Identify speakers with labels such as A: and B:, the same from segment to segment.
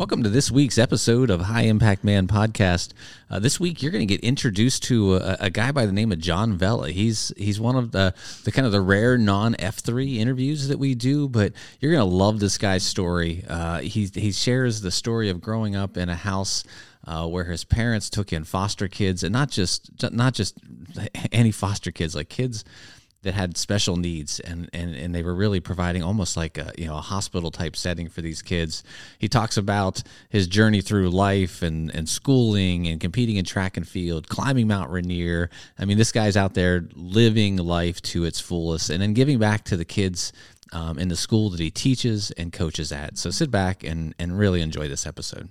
A: Welcome to this week's episode of High Impact Man podcast. Uh, this week, you're going to get introduced to a, a, guy by the name of John Vella. He's he's one of the the kind of the rare non F3 interviews that we do, but you're going to love this guy's story. Uh, he he shares the story of growing up in a house. Uh, where his parents took in foster kids, and not just not just any foster kids, like kids that had special needs and, and, and they were really providing almost like a you know a hospital type setting for these kids. He talks about his journey through life and, and schooling and competing in track and field, climbing Mount Rainier. I mean, this guy's out there living life to its fullest and then giving back to the kids um, in the school that he teaches and coaches at. So sit back and, and really enjoy this episode.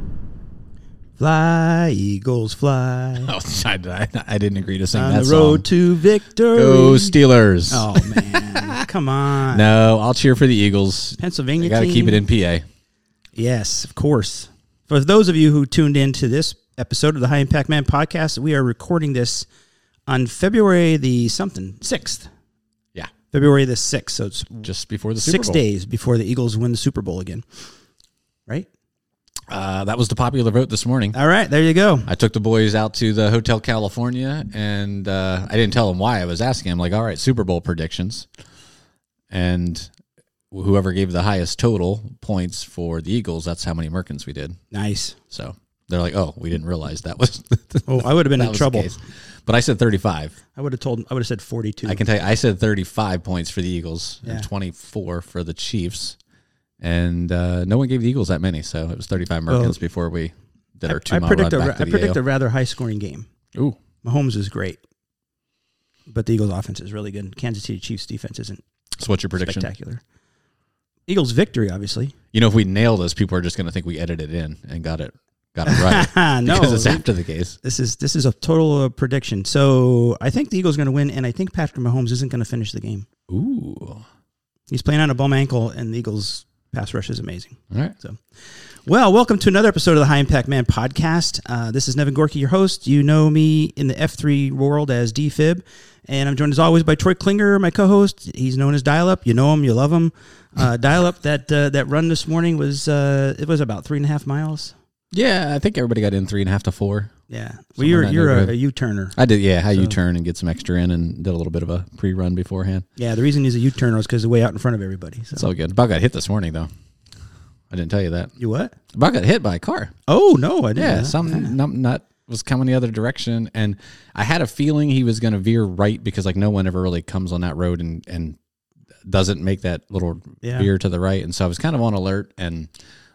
B: Fly, Eagles, fly.
A: Oh, I, I, didn't agree to sing
B: On
A: that
B: the road
A: song.
B: to victory.
A: Go Steelers.
B: Oh, man. Come on.
A: No, I'll cheer for the Eagles.
B: Pennsylvania You
A: Got to keep it in PA.
B: Yes, of course. For those of you who tuned in to this episode of the High Impact Man podcast, we are recording this on February the something, 6th.
A: Yeah,
B: February the 6th. So it's
A: just before the Super
B: six days before the Eagles win the Super Bowl again. Right?
A: Uh, that was the popular vote this morning.
B: All right, there you go.
A: I took the boys out to the Hotel California, and uh, I didn't tell them why. I was asking them, like, all right, Super Bowl predictions. And whoever gave the highest total points for the Eagles, that's how many Merkins we did.
B: Nice.
A: So they're like, oh, we didn't realize that was.
B: Oh, I would have been in trouble.
A: But I said 35.
B: I would have told, I would have said 42.
A: I can tell you, I said 35 points for the Eagles
B: Yeah.
A: and 24 for the Chiefs. And uh, no one gave the Eagles that many. So it was 35 Merkins before we did
B: I,
A: our two
B: I
A: mile
B: predict,
A: run
B: a,
A: back
B: I predict a rather high scoring game.
A: Ooh.
B: Mahomes is great, but the Eagles' offense is really good. Kansas City Chiefs' defense isn't
A: So what's your prediction?
B: spectacular. Eagles' victory, obviously.
A: You know, if we nail this, people are just going to think we edited in and got it got it right
B: no,
A: because it's after the case.
B: this is this is a total uh, prediction. So I think the Eagles are going to win, and I think Patrick Mahomes isn't going to finish the game.
A: Ooh,
B: He's playing on a bum ankle, and the Eagles' pass rush is amazing.
A: all right.
B: So, well, welcome to another episode of the High Impact Man podcast. Uh, this is Nevin Gorky, your host. You know me in the F3 world as DFib, and I'm joined as always by Troy Klinger, my co-host. He's known as Dial Up. You know him, you love him. Uh, Dial Up. That uh, that run this morning was uh, it was about three and a half miles.
A: Yeah, I think everybody got in three and a half to four.
B: Yeah. Well, you're you're a, a U-turner.
A: I did, yeah. How you
B: So-
A: turn and get some extra in, and did a little bit of a pre-run beforehand.
B: Yeah. The reason he's a U-turner is because the way out in front of everybody. So.
A: It's all good. About got hit this morning though. I didn't tell you that.
B: you what?
A: About got hit by a car.
B: Oh no, I didn't.
A: Yeah, some nut, nut was coming the other direction, and I had a feeling he was going to veer right because like no one ever really comes on that road and and doesn't make that little
B: Yeah.
A: veer to the right, and so I was kind of on alert. And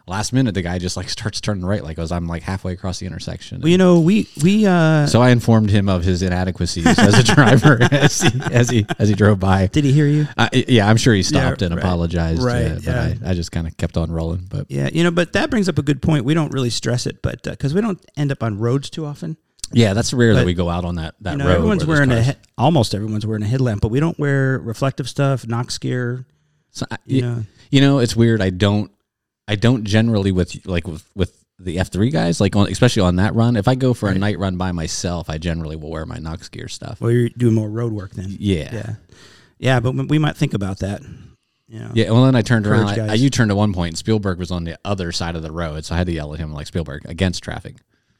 A: last minute, the guy just like starts turning right, like as I'm like halfway across the intersection.
B: Well, you know, we we uh,
A: so I informed him of his inadequacies as a driver as he as he as he drove by.
B: did he hear you?
A: Uh, yeah, I'm sure he stopped
B: Yeah,
A: and
B: right.
A: apologized.
B: Right,
A: uh, but
B: yeah.
A: I, I just kind of kept on rolling. But
B: Yeah, you know, but that brings up a good point. We don't really stress it, but because we don't end up on roads too often.
A: yeah, that's rare
B: But,
A: that we go out on that that
B: You know,
A: road.
B: everyone's wearing a he- almost everyone's wearing a headlamp, but we don't wear reflective stuff, Noxgear.
A: So I,
B: You
A: you,
B: know.
A: you know, it's weird. I don't, I don't generally with like with, with the F three guys, like on especially on that run. If I go for a night run by myself, I generally will wear my Noxgear stuff.
B: Well, you're doing more road work then.
A: Yeah,
B: Yeah, yeah, but we might think about that. You know.
A: yeah. Well, then I turned around. I, I
B: guys.
A: U turned at one point. And Spielberg was on the other side of the road, so I had to yell at him like Spielberg against traffic.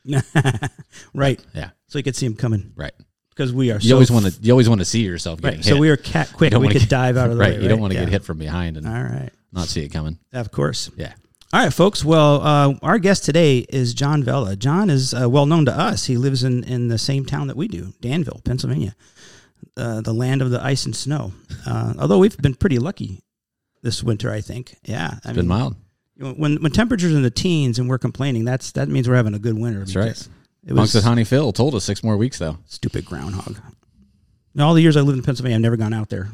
B: right.
A: Yeah,
B: So you could see him coming
A: right.
B: because we are.
A: You
B: so
A: always want to. You always want to see yourself getting
B: Right.
A: hit.
B: So we are cat quick. We could
A: get-
B: dive out of the
A: right.
B: way.
A: You don't want to
B: Yeah.
A: get hit from behind and
B: All right.
A: Not see it coming.
B: Of course.
A: Yeah.
B: All right, folks. Well, uh, our guest today is John Vella. John is uh, well known to us. He lives in, in the same town that we do, Danville, Pennsylvania, uh, the land of the ice and snow. Uh, although we've been pretty lucky this winter, I think. Yeah, I
A: It's been mild.
B: you know, when when temperatures in the teens and we're complaining, that's that means we're having a good winter.
A: That's right.
B: It
A: Monks
B: was
A: at Honey Phil told us six more weeks though.
B: stupid groundhog. In all the years I lived in Pennsylvania, I've never gone out there.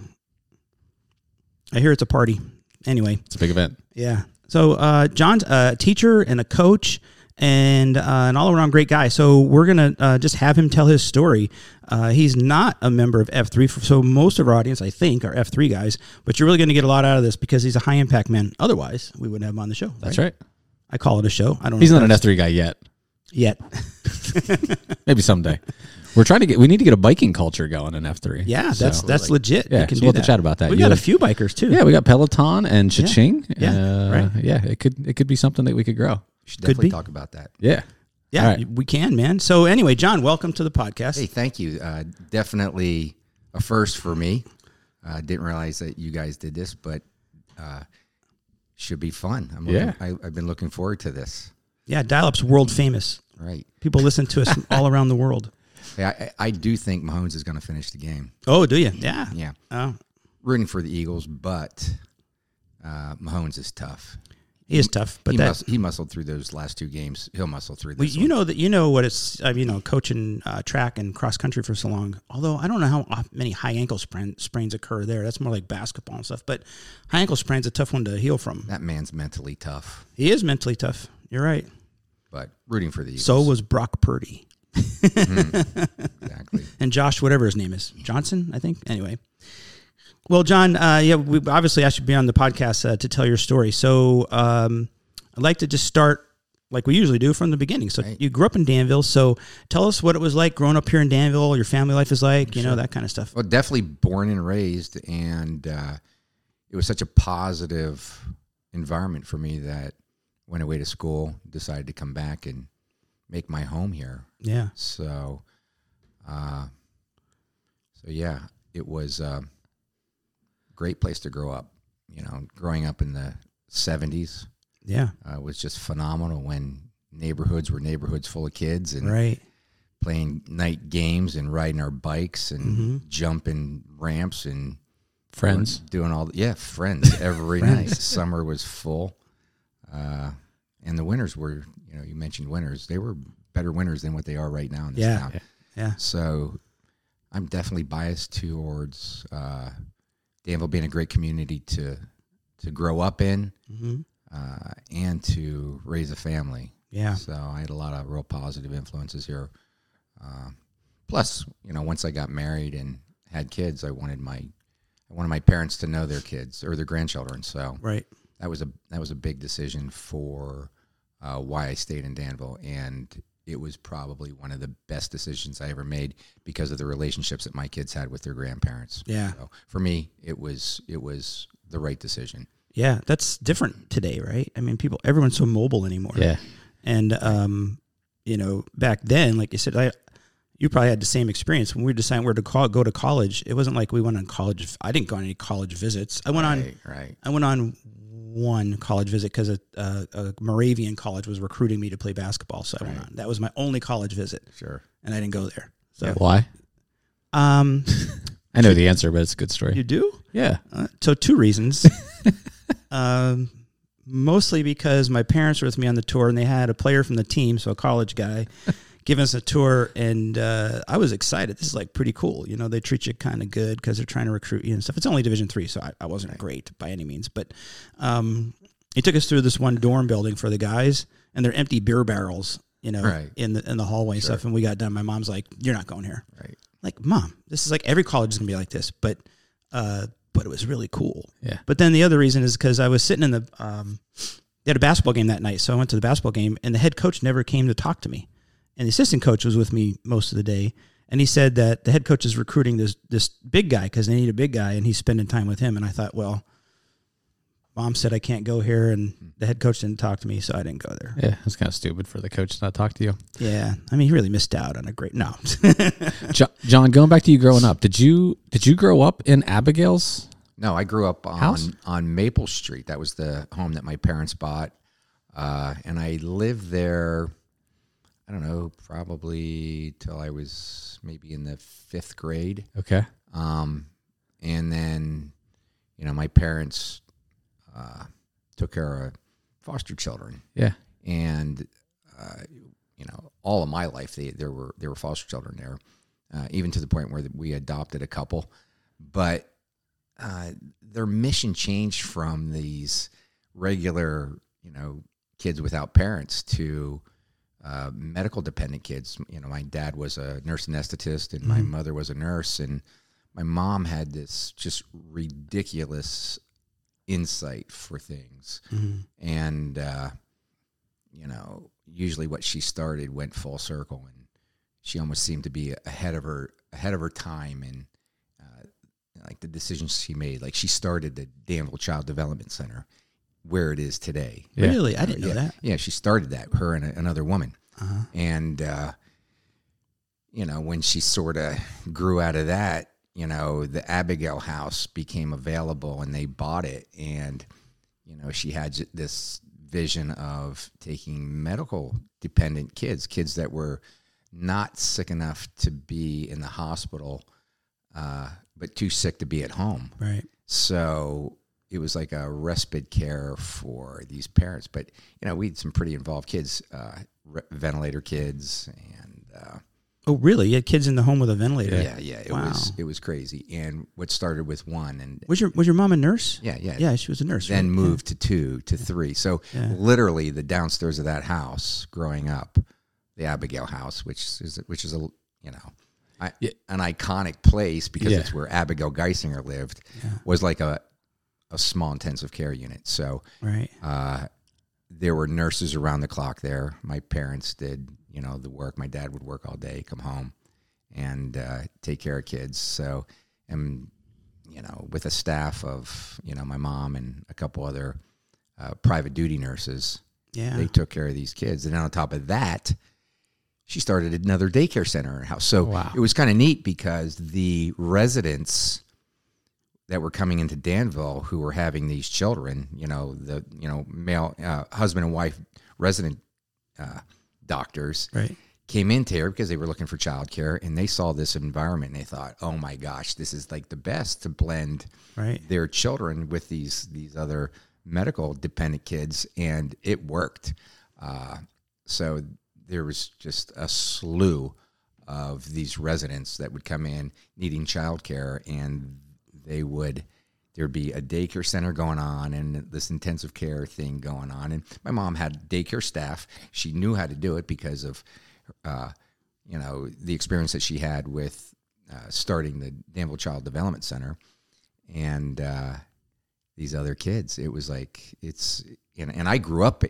B: I hear it's a party. Anyway,
A: It's a big event.
B: yeah. So uh, John's a teacher and a coach and uh, an all around great guy. So we're gonna uh, just have him tell his story. Uh, he's not a member of F three, so most of our audience, I think, are F three guys. But you're really going to get a lot out of this because he's a high impact man. Otherwise, we wouldn't have him on the show.
A: That's right.
B: I call it a show. I don't.
A: He's not an F three guy yet.
B: yet.
A: Maybe someday. We're trying to get. We need to get a biking culture going in F three.
B: Yeah, that's that's legit.
A: Yeah,
B: you can
A: so
B: do
A: we'll have to chat about that.
B: We
A: You
B: got a few bikers too.
A: Yeah, we got Peloton and Cha-Ching.
B: Yeah,
A: Uh,
B: right.
A: Yeah, it could it could be something that we could grow.
C: should definitely
B: be.
C: talk about that.
A: Yeah.
B: yeah,
A: All right.
B: we can, man. So anyway, John, welcome to the podcast.
C: Hey, thank you. Uh, definitely a first for me. I didn't realize that you guys did this, but uh, should be fun. I'm looking,
A: Yeah.
C: I, I've been looking forward to this.
B: Yeah, Dial Up's world famous.
C: Right.
B: People listen to us all around the world.
C: Hey, I, I do think Mahomes is going to finish the game.
B: Oh, do you? Yeah.
C: Yeah.
B: Oh,
C: Rooting for the Eagles, but uh, Mahomes is tough.
B: he is tough, but
C: he,
B: that
C: mus- he muscled through those last two games. He'll muscle through
B: well,
C: this.
B: you
C: one.
B: know that you know what it's uh, you know coaching uh, track and cross country for so long. Although I don't know how many high ankle sprain, sprains occur there. That's more like basketball and stuff. But high ankle sprain's a tough one to heal from.
C: that man's mentally tough,
B: He is mentally tough. You're right.
C: but rooting for the Eagles.
B: So was Brock Purdy
C: exactly.
B: and Josh, whatever his name is, Johnson, I think. Anyway. Well, John, uh, yeah, we obviously you to be on the podcast uh, to tell your story. So um, I'd like to just start like we usually do from the beginning. So
C: Right.
B: you grew up in Danville. So tell us what it was like growing up here in Danville, your family life is like, you know, that kind of stuff.
C: Well, definitely born and raised, and uh, it was such a positive environment for me that went away to school, decided to come back and make my home here.
B: Yeah.
C: So, uh, so yeah, it was a great place to grow up. You know, growing up in the '70s
B: Yeah.
C: uh, was just phenomenal when neighborhoods were neighborhoods full of kids and
B: Right.
C: playing night games and riding our bikes and
B: Mm-hmm.
C: jumping ramps and
A: Friends.
C: doing all yeah friends every night. Summer was full, uh, and the winners were you know you mentioned winners. they were better winners than what they are right now in this
B: Yeah.
C: town.
B: Yeah. yeah.
C: So I'm definitely biased towards uh, Danville being a great community to to grow up in
B: hmm
C: uh, and to raise a family.
B: Yeah.
C: So I had a lot of real positive influences here. Uh, plus, you know, once I got married and had kids, I wanted my I wanted my parents to know their kids or their grandchildren. So
B: Right.
C: That was a that was a big decision for uh, why I stayed in Danville, and it was probably one of the best decisions I ever made because of the relationships that my kids had with their grandparents.
B: Yeah.
C: So for me, it was it was the right decision.
B: Yeah. That's different today, right? I mean, people, everyone's so mobile anymore.
A: Yeah.
B: And um, you know, back then, like you said, I you probably had the same experience when we were deciding where to call, go to college. It wasn't like we went on college. I didn't go on any college visits. I went on.
C: Right, right.
B: I went on one college visit because a, a, a Moravian college was recruiting me to play basketball. So I went on. That was my only college visit,
C: Sure.
B: and I didn't go there. So,
A: Why?
B: um,
A: I know the answer, but it's a good story.
B: you do.
A: yeah.
B: Uh, so two reasons. um, mostly because my parents were with me on the tour, and they had a player from the team, so a college guy, giving us a tour, and uh, I was excited. This is like pretty cool. You know, they treat you kind of good because they're trying to recruit you and stuff. It's only Division three, so I, I wasn't great by any means, but um, he took us through this one dorm building for the guys, and they're empty beer barrels. You know,
C: Right.
B: in the in the hallway and
C: Sure.
B: stuff, and we got done. My mom's like, "You're not going here."
C: Right.
B: like mom this is like every college is gonna be like this but uh but it was really cool
A: Yeah.
B: but then the other reason is because i was sitting in the um they had a basketball game that night so i went to the basketball game and the head coach never came to talk to me and the assistant coach was with me most of the day and he said that the head coach is recruiting this this big guy because they need a big guy and he's spending time with him and i thought well mom said i can't go here and the head coach didn't talk to me so i didn't go there
A: Yeah. It's kind of stupid for the coach to not talk to you.
B: yeah i mean he really missed out on a great no
A: Jo- John, going back to you growing up, did you did you grow up in Abigail's?
C: No, I grew up on
A: House?
C: on Maple Street. That was the home that my parents bought, uh, and I lived there. I don't know, probably till I was maybe in the fifth grade.
A: Okay.
C: Um, and then, you know, my parents uh, took care of foster children,
A: Yeah.
C: and uh, you know, all of my life they there were there were foster children there, uh, even to the point where we adopted a couple. But uh, their mission changed from these regular, you know, kids without parents to uh, medical dependent kids. You know, my dad was a nurse anesthetist, and my mother was a nurse, and my mom had this just ridiculous insight for things, and uh, you know, usually what she started went full circle, and she almost seemed to be ahead of her ahead of her time, and uh, like the decisions she made. Like she started the Danville Child Development Center, where it is today.
B: Really, I didn't know
C: yeah,
B: that.
C: Yeah, she started that. Her and a, another woman, and uh, you know when she sort of grew out of that, you know the Abigail House became available, and they bought it, and you know she had this vision of taking medical dependent kids, kids that were not sick enough to be in the hospital, uh, but too sick to be at home.
B: Right.
C: So it was like a respite care for these parents. But you know, we had some pretty involved kids, uh, re- ventilator kids, and uh,
B: Oh, really? You had kids in the home with a ventilator.
C: yeah, yeah, it
B: Wow.
C: was it was crazy. And what started with one, and
B: Was your was your mom a nurse?
C: yeah, yeah,
B: Yeah, she was a nurse.
C: then
B: right?
C: moved to two to three. So
B: Yeah.
C: literally, the downstairs of that house, growing up, the Abigail House, which is which is a you know. I, An iconic place because
A: Yeah.
C: it's where Abigail Geisinger lived was like a a small intensive care unit. So
B: Right.
C: uh, there were nurses around the clock there. My parents did, you know, the work. My dad would work all day, come home, and uh, take care of kids. So, and you know, with a staff of, you know, my mom and a couple other uh, private duty nurses,
B: Yeah.
C: they took care of these kids. And then on top of that, she started another daycare center in her house. So
A: Wow.
C: it was kind of neat because the residents that were coming into Danville who were having these children, you know, the you know male uh, husband and wife resident uh, doctors
B: right.
C: came into here because they were looking for childcare and they saw this environment and they thought, oh my gosh, this is like the best to blend
B: Right.
C: their children with these these other medical dependent kids, and it worked. Uh, so there was just a slew of these residents that would come in needing childcare, and they would there'd be a daycare center going on and this intensive care thing going on. And my mom had daycare staff; she knew how to do it because of, uh, you know, the experience that she had with uh, starting the Danville Child Development Center and uh, these other kids. It was like it's and, and I grew up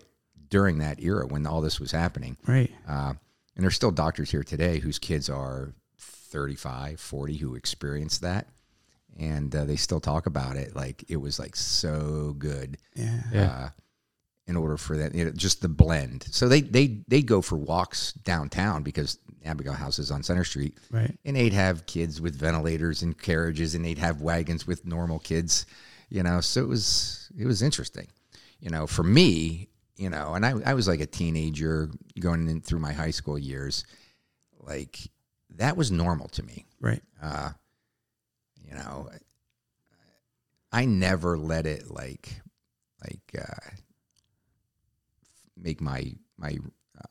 C: during that era when all this was happening.
B: Right.
C: Uh, and there's still doctors here today whose kids are 35, 40 who experienced that. And uh, they still talk about it like it was like so good.
B: Yeah.
C: Uh, in order for that, you know, just the blend. So they they they go for walks downtown because Abigail House is on Center Street,
B: Right.
C: and they'd have kids with ventilators and carriages and they'd have wagons with normal kids you know so it was it was interesting you know for me you know and i, I was like a teenager going in through my high school years like that was normal to me
B: Right.
C: uh you know i never let it like like uh make my my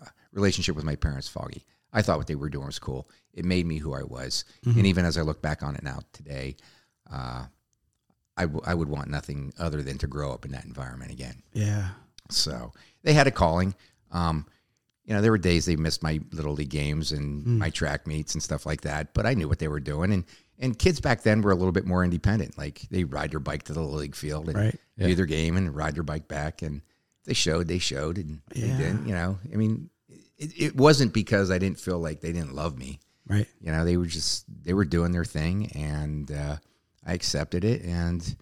C: uh, relationship with my parents foggy i thought what they were doing was cool it made me who i was and even as i look back on it now today uh I, w- I would want nothing other than to grow up in that environment again
B: Yeah.
C: so they had a calling. Um, you know, there were days they missed my little league games and
B: Hmm.
C: my track meets and stuff like that, but I knew what they were doing. And and kids back then were a little bit more independent. Like they ride their bike to the little league field and
B: Right.
C: do their game and ride their bike back. And they showed, they showed, and
B: Yeah.
C: they didn't. You know, I mean, it, it wasn't because I didn't feel like they didn't love me.
B: Right.
C: You know, they were just they were doing their thing, and uh, I accepted it, and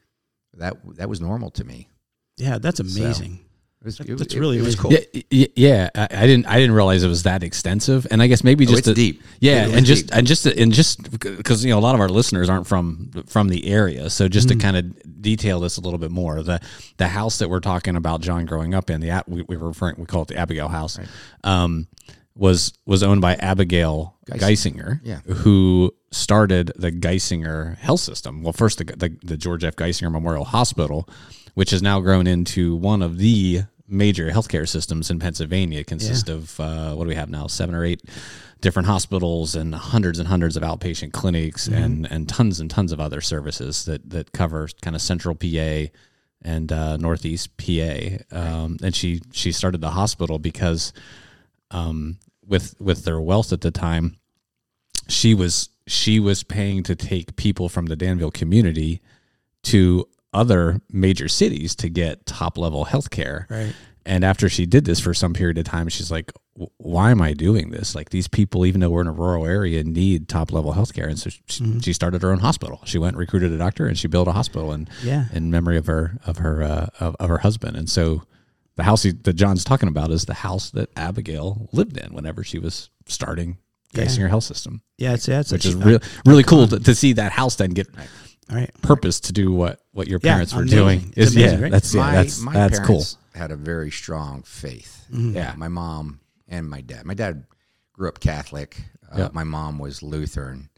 C: that that was normal to me.
B: Yeah. That's amazing.
C: It was,
B: That-
C: it,
B: that's
C: it-
B: really
C: it was cool.
A: Yeah, yeah. I, I didn't. I didn't realize it was that extensive, and I guess maybe just
C: Oh, it's
A: to-
C: deep.
A: Yeah,
C: It is
A: and just
C: deep.
A: and just and just because you know a lot of our listeners aren't from from the area, so just
C: Mm-hmm.
A: to kind of detail this a little bit more, the the house that we're talking about, John growing up in the Ab- we, we were referring we call it the Abigail House, um, was was owned by Abigail Geisinger,
C: Yeah.
A: who started the Geisinger Health System. Well, first the, the the George F. Geisinger Memorial Hospital, which has now grown into one of the major healthcare systems in Pennsylvania. It consists of uh, what do we have now? Seven or eight different hospitals and hundreds and hundreds of outpatient clinics and and tons and tons of other services that that cover kind of central PA and uh, northeast PA. Um, and she she started the hospital because um, with with their wealth at the time, she was she was paying to take people from the Danville community to other major cities to get top level health care.
B: Right.
A: And after she did this for some period of time, she's like, why am I doing this? Like these people, even though we're in a rural area, need top level healthcare. And so she, she started her own hospital. She went and recruited a doctor and she built a hospital in,
B: Yeah.
A: in memory of her, of her, uh, of, of her husband. And so the house he, that John's talking about is the house that Abigail lived in whenever she was starting Geisinger Health System,
B: Yeah, it's yeah, it's
A: which
B: a-
A: is really, really cool to, to see that house then get
B: all right.
A: purpose to do what, what your
B: Yeah,
A: parents were
B: amazing.
A: doing. Is
B: amazing,
A: yeah,
B: right?
A: that's, yeah,
C: my,
A: that's,
C: my
A: that's cool.
C: parents had a very strong faith.
B: Mm-hmm.
A: Yeah.
C: My mom and my dad. My dad grew up Catholic. Uh,
A: Yeah.
C: My mom was Lutheran.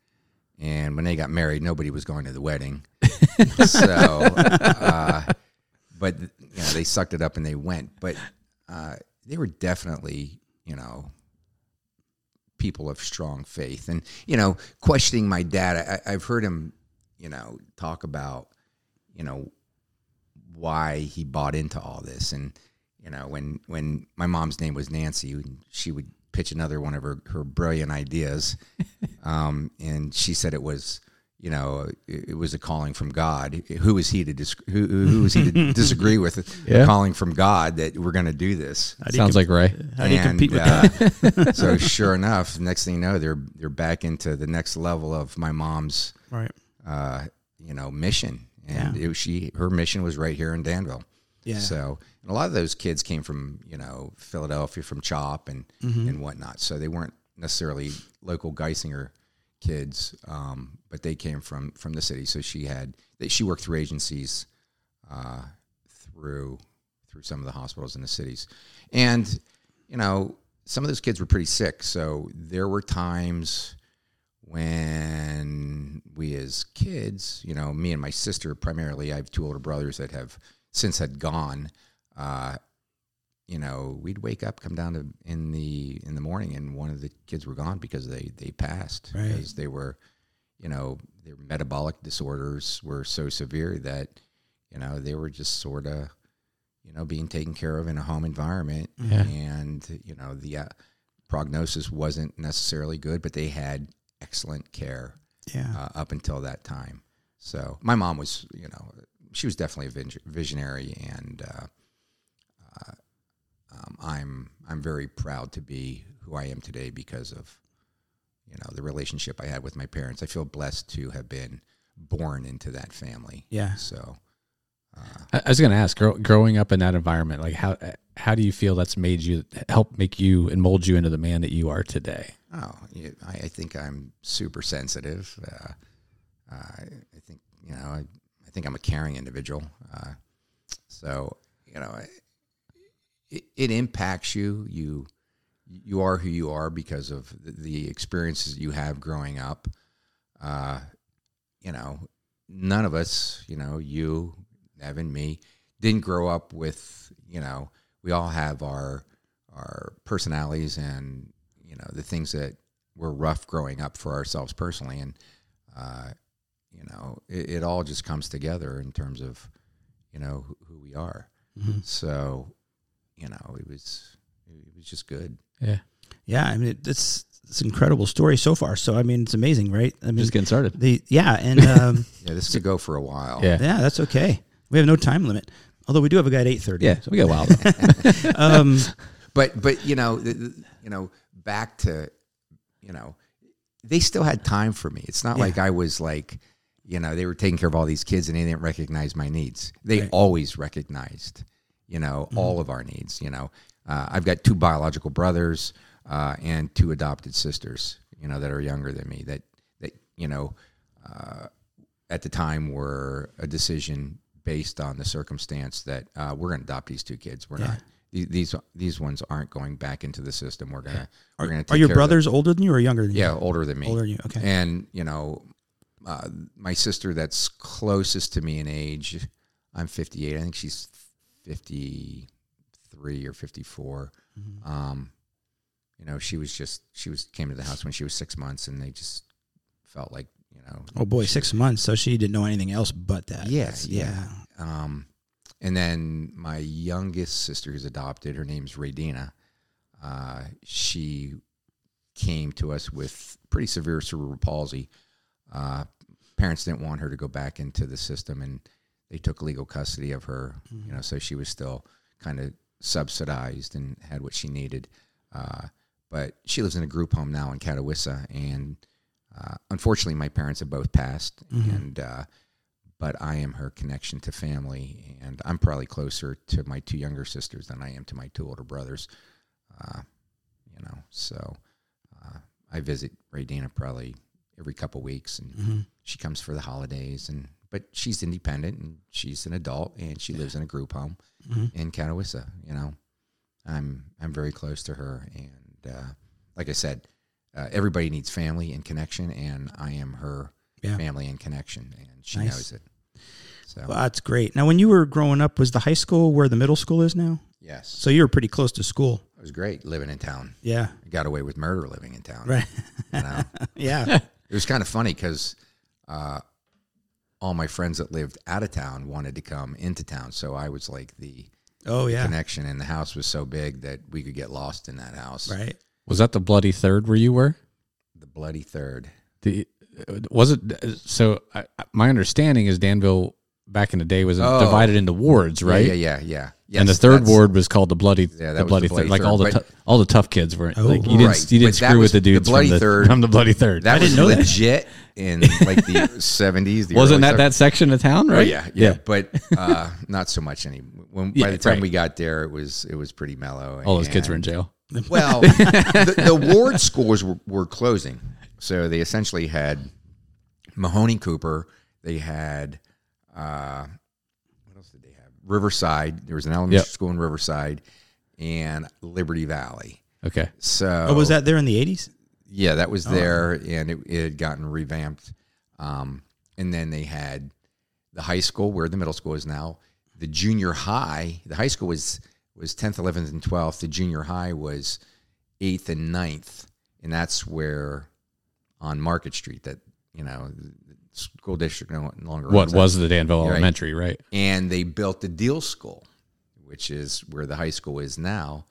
C: And when they got married, nobody was going to the wedding. so, uh, but you know, they sucked it up and they went. But uh, they were definitely, you know, people of strong faith. And you know, questioning my dad, I, I've heard him, you know, talk about, you know, why he bought into all this. And you know, when when my mom's name was Nancy, she would pitch another one of her her brilliant ideas, um, and she said it was. You know, it, it was a calling from God. Who was he to dis- who, was he to disagree with?
A: Yeah.
C: A calling from God that we're going to do this.
B: Do
A: Sounds
B: com-
A: like Ray.
B: How do you
C: And,
B: compete with that?
C: uh, so sure enough, next thing you know, they're they're back into the next level of my mom's
B: Right.
C: uh, you know mission, and
B: Yeah.
C: it was she her mission was right here in Danville.
B: Yeah.
C: So and a lot of those kids came from you know Philadelphia, from CHOP and
B: Mm-hmm.
C: and whatnot. So they weren't necessarily local Geisinger kids, um, but they came from from the city. So she had she worked through agencies uh, through through some of the hospitals in the cities, and you know some of those kids were pretty sick. So there were times when we as kids, you know, me and my sister primarily, I have two older brothers that have since had gone. Uh, you know, we'd wake up, come down to in the in the morning, and one of the kids were gone because they they passed
B: Right.
C: because they were, you know, their metabolic disorders were so severe that, you know, they were just sort of, you know, being taken care of in a home environment,
A: Yeah.
C: and you know the uh, prognosis wasn't necessarily good, but they had excellent care
B: Yeah.
C: uh, up until that time. So my mom was, you know, she was definitely a vis- visionary, and uh, uh, um, I'm I'm very proud to be who I am today because of, you know, the relationship I had with my parents. I feel blessed to have been born into that family.
B: Yeah.
C: So
A: I I was going to ask, grow, growing up in that environment, like how how do you feel that's made you help make you and mold you into the man that you are today?
C: Oh, I, I think I'm super sensitive. Uh, I, I think you know, I, I think I'm a caring individual. Uh, so you know, I- it, it impacts you. You you are who you are because of the, experiences you have growing up. Uh, you know, none of us, you know, you, Evan, me, didn't grow up with, you know, we all have our our personalities and you know the things that were rough growing up for ourselves personally, and uh, you know, it, it all just comes together in terms of you know who, who we are. So, you know, it was it was just good.
A: Yeah,
B: Yeah. I mean, it, it's it's an incredible story so far. So I mean, it's amazing, right? I mean,
A: just getting started.
B: the yeah, and um,
C: Yeah, this could go for a while.
A: Yeah,
B: yeah, that's okay. We have no time limit. Although we do have a guy at eight thirty.
A: yeah. So we got a while.
B: Um,
C: but but you know the, the- you know back to you know they still had time for me it's not
B: Yeah.
C: like i was like you know they were taking care of all these kids and they didn't recognize my needs they
B: Right.
C: always recognized you know all of our needs you know uh, i've got two biological brothers uh, and two adopted sisters you know that are younger than me that that you know uh, at the time were a decision based on the circumstance that uh, we're going to adopt these two kids. We're
B: Yeah.
C: not these these ones aren't going back into the system. We're gonna we're gonna.
B: are your
C: care of them.
B: brothers older than you or younger than you?
C: Yeah, older than me.
B: older than you. Okay.
C: And you know, uh, my sister that's closest to me in age, I'm 58. I think she's 53 or 54.
B: Mm-hmm.
C: Um, you know, she was just she was came to the house when she was six months, and they just felt like you know,
B: Oh boy, six months. So she didn't know anything else but that.
C: Yeah,
B: That's-
C: yeah. Um, and then my youngest sister who's adopted, her name's Radina. Uh, she came to us with pretty severe cerebral palsy. Uh, parents didn't want her to go back into the system, and they took legal custody of her. You know, so she was still kind of subsidized and had what she needed. Uh, but she lives in a group home now in Catawissa, and uh, unfortunately, my parents have both passed, and uh, but I am her connection to family, and I'm probably closer to my two younger sisters than I am to my two older brothers. Uh, you know, so uh, I visit Radina probably every couple weeks, and she comes for the holidays, and but she's independent and she's an adult, and she lives in a group home in Catawissa. You know, I'm I'm very close to her, and uh, like I said, uh, everybody needs family and connection, and I am her
B: Yeah.
C: family and connection, and she
B: Nice.
C: knows it. So
B: Well, that's great. Now, when you were growing up, was the high school where the middle school is now?
C: yes,
B: So you were pretty close to school.
C: it was great living in town.
B: Yeah.
C: I got away with murder living in town.
B: Right.
C: You know?
B: yeah.
C: it was kind of funny because uh, all my friends that lived out of town wanted to come into town, so I was like the
B: Oh yeah.
C: connection, and the house was so big that we could get lost in that house.
B: Right.
A: Was that the bloody third where you were?
C: The bloody third.
A: The uh, was it uh, so? I, my understanding is Danville back in the day was
C: Oh.
A: divided into wards, right?
C: Yeah, yeah, yeah. yeah.
A: and the third ward was called the bloody,
C: Yeah, that
A: the
C: was
A: bloody,
C: the bloody
A: third. Like all the
C: but-
A: tou- all the tough kids weren't.
B: Oh,
A: like you didn't
C: right.
A: you didn't
C: But
A: screw with the
C: the bloody
A: from the,
C: third.
A: from the bloody third.
C: That
B: I
C: was
B: didn't know that.
C: legit in like the seventies.
A: Wasn't that that section of town,
C: Oh
A: right?
C: yeah, yeah, but uh, not so much any. When
A: Yeah,
C: by the time
A: right.
C: we got there, it was it was pretty mellow.
A: All those kids were in jail.
C: Well, the, the ward schools were, were closing, so they essentially had Mahoning Cooper. They had uh, what else did they have? Riverside. There was an elementary
A: Yep.
C: school in Riverside, and Liberty Valley.
A: Okay.
C: So
B: Oh, was that there in the eighties?
C: Yeah, that
A: Oh,
C: was there, and it, it had gotten revamped. Um, and then they had the high school, where the middle school is now. The junior high, the high school was was tenth, eleventh, and twelfth. The junior high was eighth and 9th. and that's where on Market Street that you know the school district no longer
A: What was the Danville
C: Right.
A: Elementary, right?
C: and they built the Deal School, which is where the high school is now.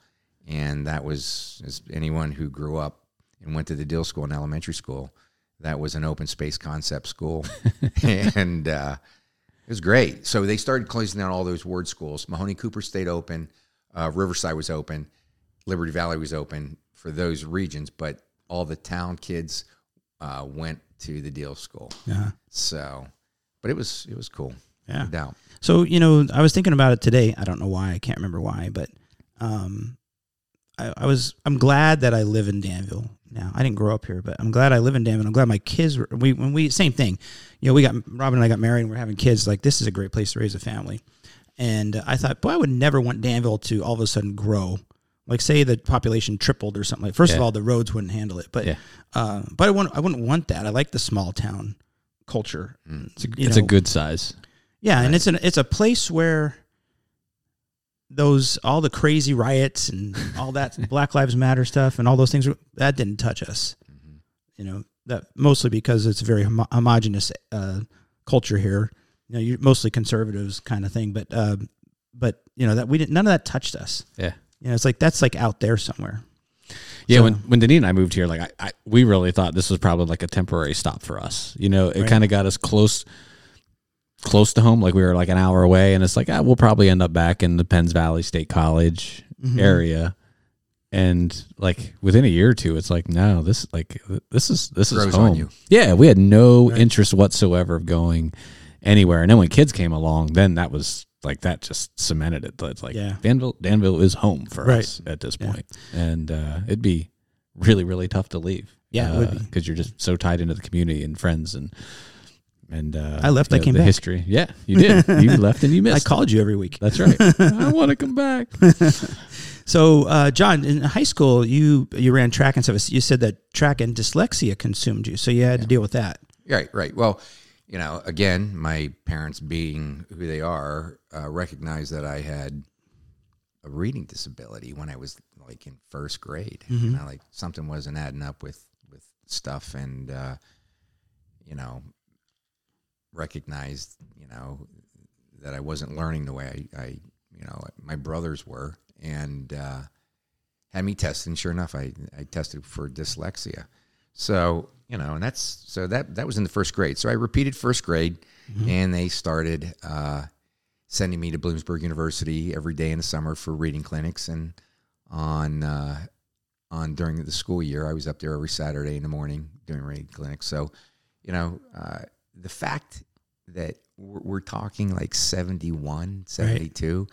C: And that was as anyone who grew up and went to the Deal School in elementary school. That was an open space concept school, and uh, it was great. So they started closing down all those ward schools. Mahoning Cooper stayed open, uh, Riverside was open, Liberty Valley was open for those regions, but all the town kids uh, went to the Deal School.
B: Yeah.
C: So, but it was it was cool,
B: Yeah.
C: no doubt.
B: So you know, I was thinking about it today. I don't know why. I can't remember why, but um, I, I was. I'm glad that I live in Danville now. I didn't grow up here, but I'm glad I live in Danville. I'm glad my kids. Were, we when we same thing. You know, we got Robin and I got married, and we're having kids. Like this is a great place to raise a family. And I thought, boy, I would never want Danville to all of a sudden grow. Like, say the population tripled or something. Like, first of all, the roads wouldn't handle it. But,
A: Yeah.
B: uh, but I wouldn't. I wouldn't want that. I like the small town culture.
A: It's a, it's a good size.
B: yeah, and it's an it's a place where those all the crazy riots and all that Black Lives Matter stuff and all those things that didn't touch us. You know that mostly because it's a very homo- homogenous uh, culture here. You know, you're mostly conservatives kind of thing, but uh, but you know that we didn't none of that touched us.
A: Yeah.
B: You know, it's like that's like out there somewhere.
A: Yeah,
B: So-
A: when when Denise and I moved here, like I, I we really thought this was probably like a temporary stop for us. You know, it
B: Right.
A: kind of got us close close to home. Like we were like an hour away, and it's like ah, we'll probably end up back in the Penns Valley State College
B: Mm-hmm.
A: area. And like within a year or two, it's like no, this like this is this is
C: Grows on
A: home. Yeah, we had no interest whatsoever of going anywhere. And then when kids came along, then that was like that just cemented it. It's like
B: Yeah.
A: Danville Danville is home for
B: Right.
A: us at this
B: Yeah.
A: point. and uh, it'd be really really tough to leave.
B: Yeah, it would be.
A: because you're just so tied into the community and friends and and uh,
B: I left, I
A: the-
B: came
A: the
B: back.
A: history. Yeah, you did. you left and you missed.
B: I called you every week.
A: That's right. I want to come back.
B: So, uh, John, in high school, you you ran track and stuff. You said that track and dyslexia consumed you, so you had to deal with that.
C: Right, right. Well, you know, again, my parents being who they are, uh, recognized that I had a reading disability when I was like in first grade.
B: Mm-hmm.
C: You know, like something wasn't adding up with with stuff, and uh, you know, recognized you know that I wasn't learning the way I, I you know my brothers were, and uh, had me tested. And sure enough, I I tested for dyslexia. So you know, and that's so that that was in the first grade. So I repeated first grade, and they started uh, sending me to Bloomsburg University every day in the summer for reading clinics. And on uh, on during the school year, I was up there every Saturday in the morning doing reading clinics. So you know, uh, the fact that we're, we're talking like 71, 72,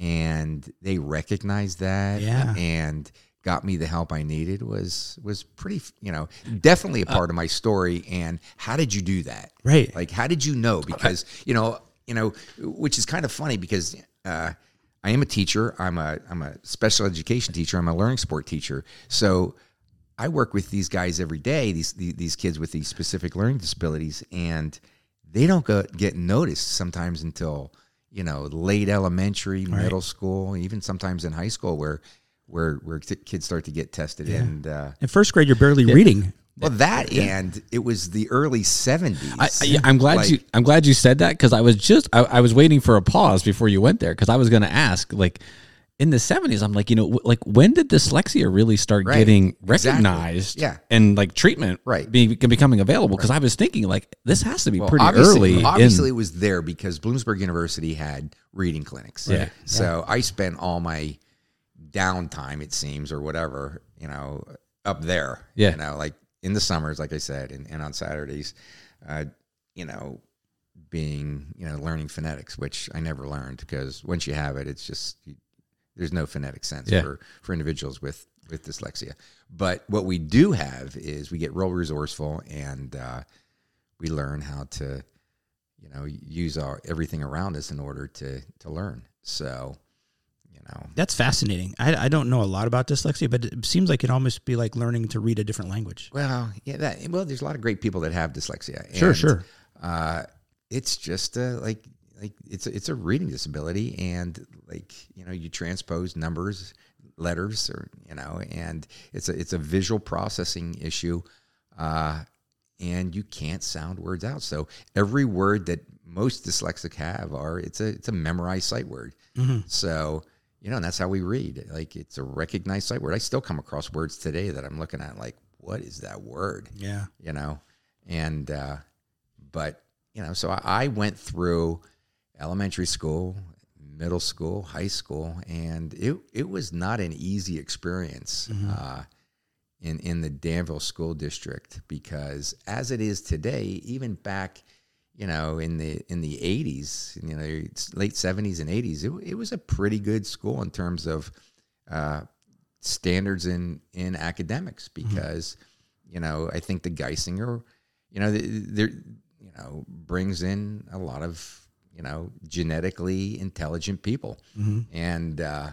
C: and they recognized that
B: Yeah.
C: and got me the help I needed was was pretty, you know, definitely a part of my story. And how did you do that?
B: Right.
C: Like, how did you know? Because you know, you know, which is kind of funny because uh, I am a teacher. I'm a I'm a special education teacher. I'm a learning support teacher. So I work with these guys every day. These these, these kids with these specific learning disabilities, and they don't go, get noticed sometimes until you know late elementary, middle school, even sometimes in high school where where where kids start to get tested. And uh,
B: In first grade, you're barely reading.
C: well, that and it was the early seventies.
A: I'm glad
C: Like-
A: you. I'm glad you said that because I was just. I, I was waiting for a pause before you went there because I was going to ask like. In the '70s, I'm like, you know, like when did dyslexia really start
C: Right.
A: getting
C: Exactly.
A: recognized?
C: Yeah.
A: and like treatment,
C: Right.
A: being becoming available? Because I was thinking, like, this has to be
C: Well,
A: pretty
C: obviously,
A: early.
C: Obviously,
A: in,
C: it was there because Bloomsburg University had reading clinics.
A: Yeah.
C: So I spent all my downtime, it seems, or whatever, you know, up there.
A: Yeah.
C: You know, like in the summers, like I said, and, and on Saturdays, uh, you know, being, you know, learning phonetics, which I never learned because once you have it, it's just, you, there's no phonetic sense
A: Yeah.
C: for, for individuals with, with dyslexia. But what we do have is we get real resourceful and uh, we learn how to, you know, use our everything around us in order to to learn. So,
B: That's fascinating. I, I don't know a lot about dyslexia, but it seems like it almost be like learning to read a different language.
C: well, yeah, that well, there's a lot of great people that have dyslexia.
B: Sure,
C: and,
B: sure.
C: Uh, it's just a, like like it's a, it's a reading disability, and like you know, you transpose numbers, letters, or you know, and it's a it's a visual processing issue. Uh, and you can't sound words out. So every word that most dyslexic have are it's a it's a memorized sight word. So you know, and that's how we read. Like it's a recognized sight word. I still come across words today that I'm looking at like, what is that word?
B: Yeah.
C: You know, and uh, but you know, so I, I went through elementary school, middle school, high school, and it it was not an easy experience. Uh, in, in the Danville School District because as it is today, even back, you know, in the in the eighties, you know, late seventies and eighties, it, it was a pretty good school in terms of uh, standards in in academics because, you know, I think the Geisinger, you know, there, you know, brings in a lot of you know genetically intelligent people, and uh,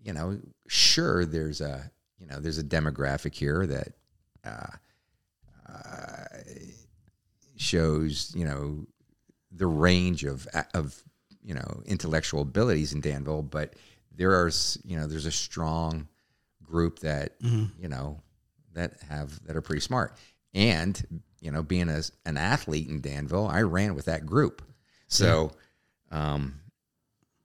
C: you know, sure, there's a you know, there's a demographic here that uh, uh, shows, you know, the range of of you know intellectual abilities in Danville, but there are you know there's a strong group that you know that have that are pretty smart, and you know being a, an athlete in Danville, I ran with that group, so. Um,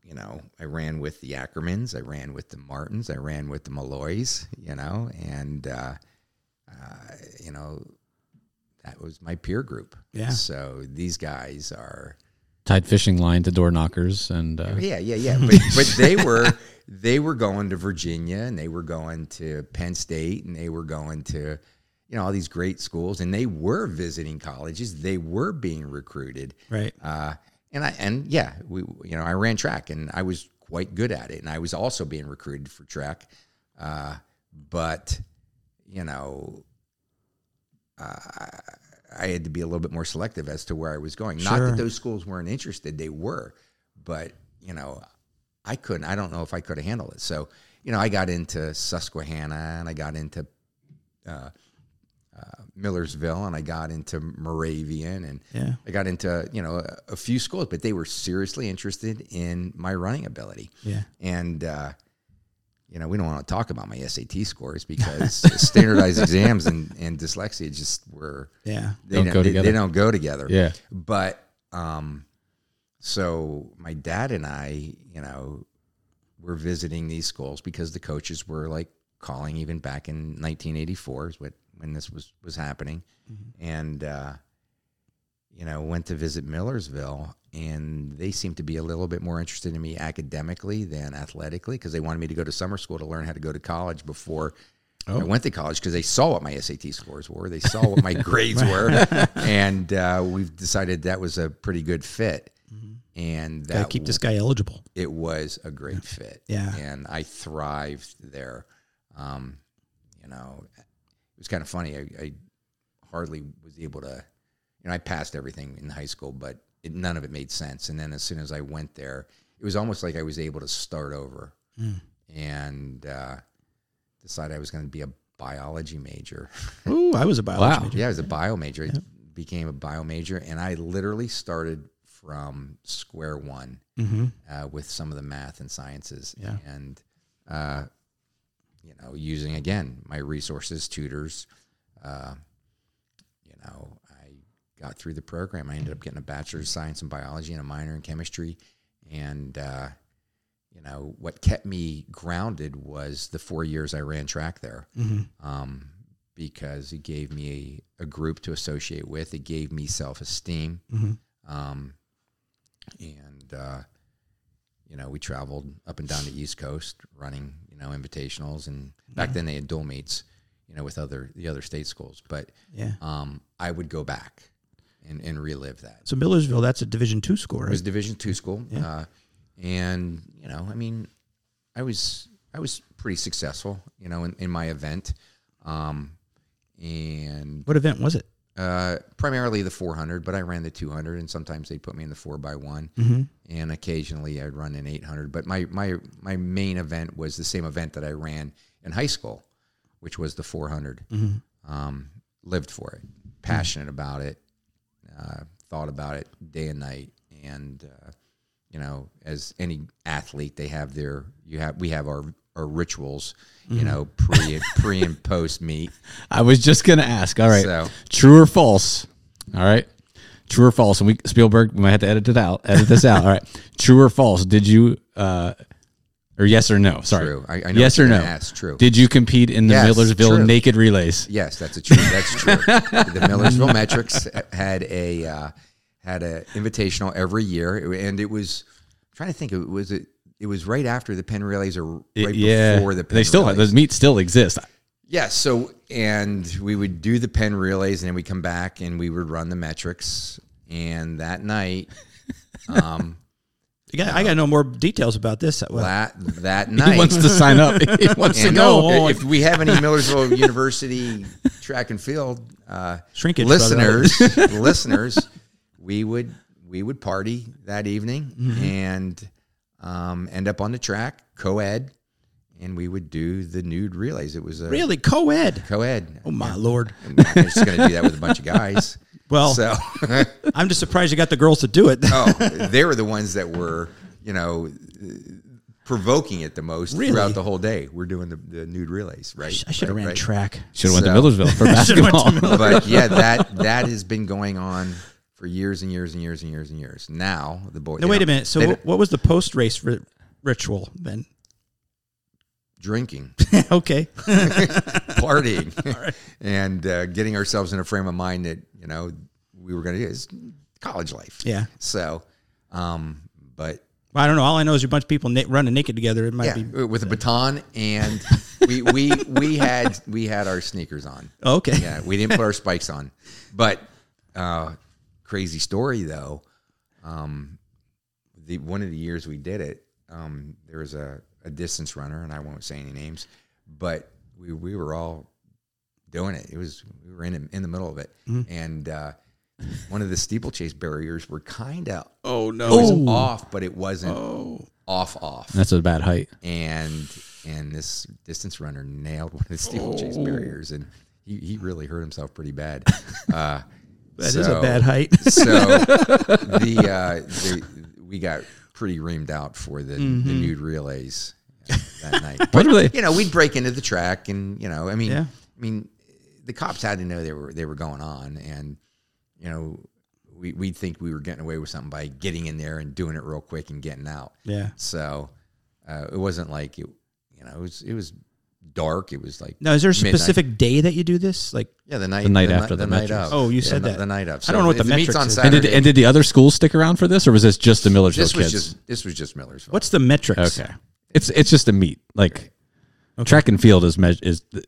C: you know, I ran with the Ackermans, I ran with the Martins, I ran with the Malloys, you know, and, uh, uh, you know, that was my peer group.
B: Yeah.
C: So these guys are,
A: tied fishing line to door knockers and uh,
C: yeah, yeah, yeah. But, but they were, they were going to Virginia and they were going to Penn State and they were going to, you know, all these great schools and they were visiting colleges. They were being recruited.
B: Right.
C: Uh, and I and yeah, we you know I ran track and I was quite good at it, and I was also being recruited for track, uh, but you know, uh, I had to be a little bit more selective as to where I was going. Not that those schools weren't interested; they were, but you know, I couldn't. I don't know if I could have handled it. So you know, I got into Susquehanna and I got into uh, uh, Millersville, and I got into Moravian, and
B: Yeah.
C: I got into you know a, a few schools, but they were seriously interested in my running ability.
B: Yeah.
C: and uh, you know we don't want to talk about my SAT scores because standardized exams and, and dyslexia just were
B: Yeah.
C: they
A: Don't go
C: they-
A: together.
C: They don't go together.
A: Yeah.
C: But um, so my dad and I, you know, were visiting these schools because the coaches were like calling even back in 1984 is what when this was was happening, and uh, you know went to visit Millersville, and they seemed to be a little bit more interested in me academically than athletically because they wanted me to go to summer school to learn how to go to college before. I went to college because they saw what my SAT scores were. They saw what my grades were, and uh, we've decided that was a pretty good fit. And
B: Gotta
C: that
B: keep this guy eligible.
C: it was a great fit.
B: Yeah.
C: And I thrived there. Um, you know, it was kind of funny. I, I hardly was able to, you know, I passed everything in high school, but it, none of it made sense. And then as soon as I went there, it was almost like I was able to start over and uh, decide I was going to be a biology major.
B: Ooh, I was a biology
A: Wow.
B: major.
C: Yeah, I was a bio major. I became a bio major, and I literally started from square one uh, with some of the math and sciences.
B: Yeah.
C: and uh, you know, using again my resources, tutors. Uh, you know, got through the program. I ended up getting a bachelor's of science in biology and a minor in chemistry, and uh, you know what kept me grounded was the four years I ran track there um, because it gave me a, a group to associate with. It gave me self esteem. Um, and, uh, you know, we traveled up and down the East Coast running, you know, invitationals. And back then they had dual meets, you know, with other, the other state schools. But
B: Yeah.
C: um, I would go back and, and relive that.
B: So Millersville, that's a Division two school,
C: It was Division two school, uh, and you know, I mean, I was I was pretty successful, you know, in, in my event, um, and
B: what event was it?
C: uh, primarily the 400, but I ran the 200, and sometimes they'd put me in the four by one, and occasionally I'd run an 800. But my my my main event was the same event that I ran in high school, which was the 400. Um, lived for it, passionate about it, uh, thought about it day and night, and uh, you know, as any athlete, they have their you have we have our our rituals, you know, pre pre and post meet.
A: I was just gonna ask. All right,
C: So-
A: true or false? All right, true or false? And we Spielberg, we might have to edit it out. Edit this out. All right, true or false? Did you, uh, or yes or no? Sorry,
C: True. I- I know
A: yes or no?
C: ask. True.
A: Did you compete in the
C: Yes,
A: Millersville
C: true.
A: naked relays?
C: Yes, that's a true. That's true. the Millersville Metrics had a uh, had a invitational every year, and it was I'm trying to think. It was it. It was right after the Penn Relays, or right
A: yeah,
C: before the Penn
A: they still
C: Relays.
A: those meets still exist.
C: Yeah. So, and we would do the Penn Relays, and then we come back and we would run the metrics. And that night, um,
B: I got, I got to know more details about this. Well,
C: that that night,
A: He wants to sign up. He wants to go.
C: If we have any Millersville University track and field uh,
B: Shrinkage,
C: listeners, listeners, we would we would party that evening and um, end up on the track co-ed, and we would do the nude relays. It was a
B: really co-ed.
C: co-ed.
B: Oh my lord!
C: I'm just going to do that with a bunch of guys.
B: Well,
C: So,
B: I'm just surprised you got the girls to do it.
C: oh, they were the ones that were, you know, provoking it the most
B: Really?
C: throughout the whole day. We're doing the, the nude relays, right?
B: I should have
C: Right,
B: ran
C: right.
B: track.
A: Should have went to Millersville for basketball.
C: but yeah, that that has been going on for years and years and years and years and years. Now the boys.
B: No, wait a minute. So, what, what was the post-race ri- ritual then?
C: Drinking,
B: okay,
C: partying, and uh, getting ourselves in a frame of mind that you know we were going to do is college life.
B: yeah.
C: So, um, but
B: Well, I don't know. All I know is a bunch of people na- running naked together. It might
C: yeah,
B: be
C: with a baton, and we we we had we had our sneakers on.
B: Oh, okay.
C: Yeah, we didn't put our spikes on. But uh, crazy story though. Um, the one of the years we did it, um, there was a, a distance runner, and I won't say any names, but we we were all doing it. It was we were in in the middle of it, and uh, one of the steeplechase barriers were kind of
B: Oh no.
C: it was off, but it wasn't off off
A: That's a bad height.
C: and and this distance runner nailed one of the steeplechase barriers and he he really hurt himself pretty bad. Uh,
B: That is a bad height.
C: so the, uh, the we got pretty reamed out for the,
B: Mm-hmm.
C: the nude relays that night.
A: What were they?
C: you know, we'd break into the track, and you know, I mean,
B: Yeah.
C: I mean, the cops had to know they were they were going on, and you know, we we'd think we were getting away with something by getting in there and doing it real quick and getting out.
B: yeah.
C: So uh, it wasn't like it, you know, it was it was dark. It was like
B: Now, is there a
C: midnight.
B: specific day that you do this? Like,
C: Yeah, the night
A: The night
C: ni-
A: after the
C: night of.
B: Oh, you
C: Yeah,
B: said
C: the,
B: that.
C: the night of.
B: I don't know what
C: if
B: the metrics
C: on
B: is.
A: And did, and did the other schools stick around for this, or was this just the Millersville
C: this was
A: kids?
C: just this was just Millersville.
B: what's the metrics?
A: okay. It's it's just a meet. Like track and field is meas is. The,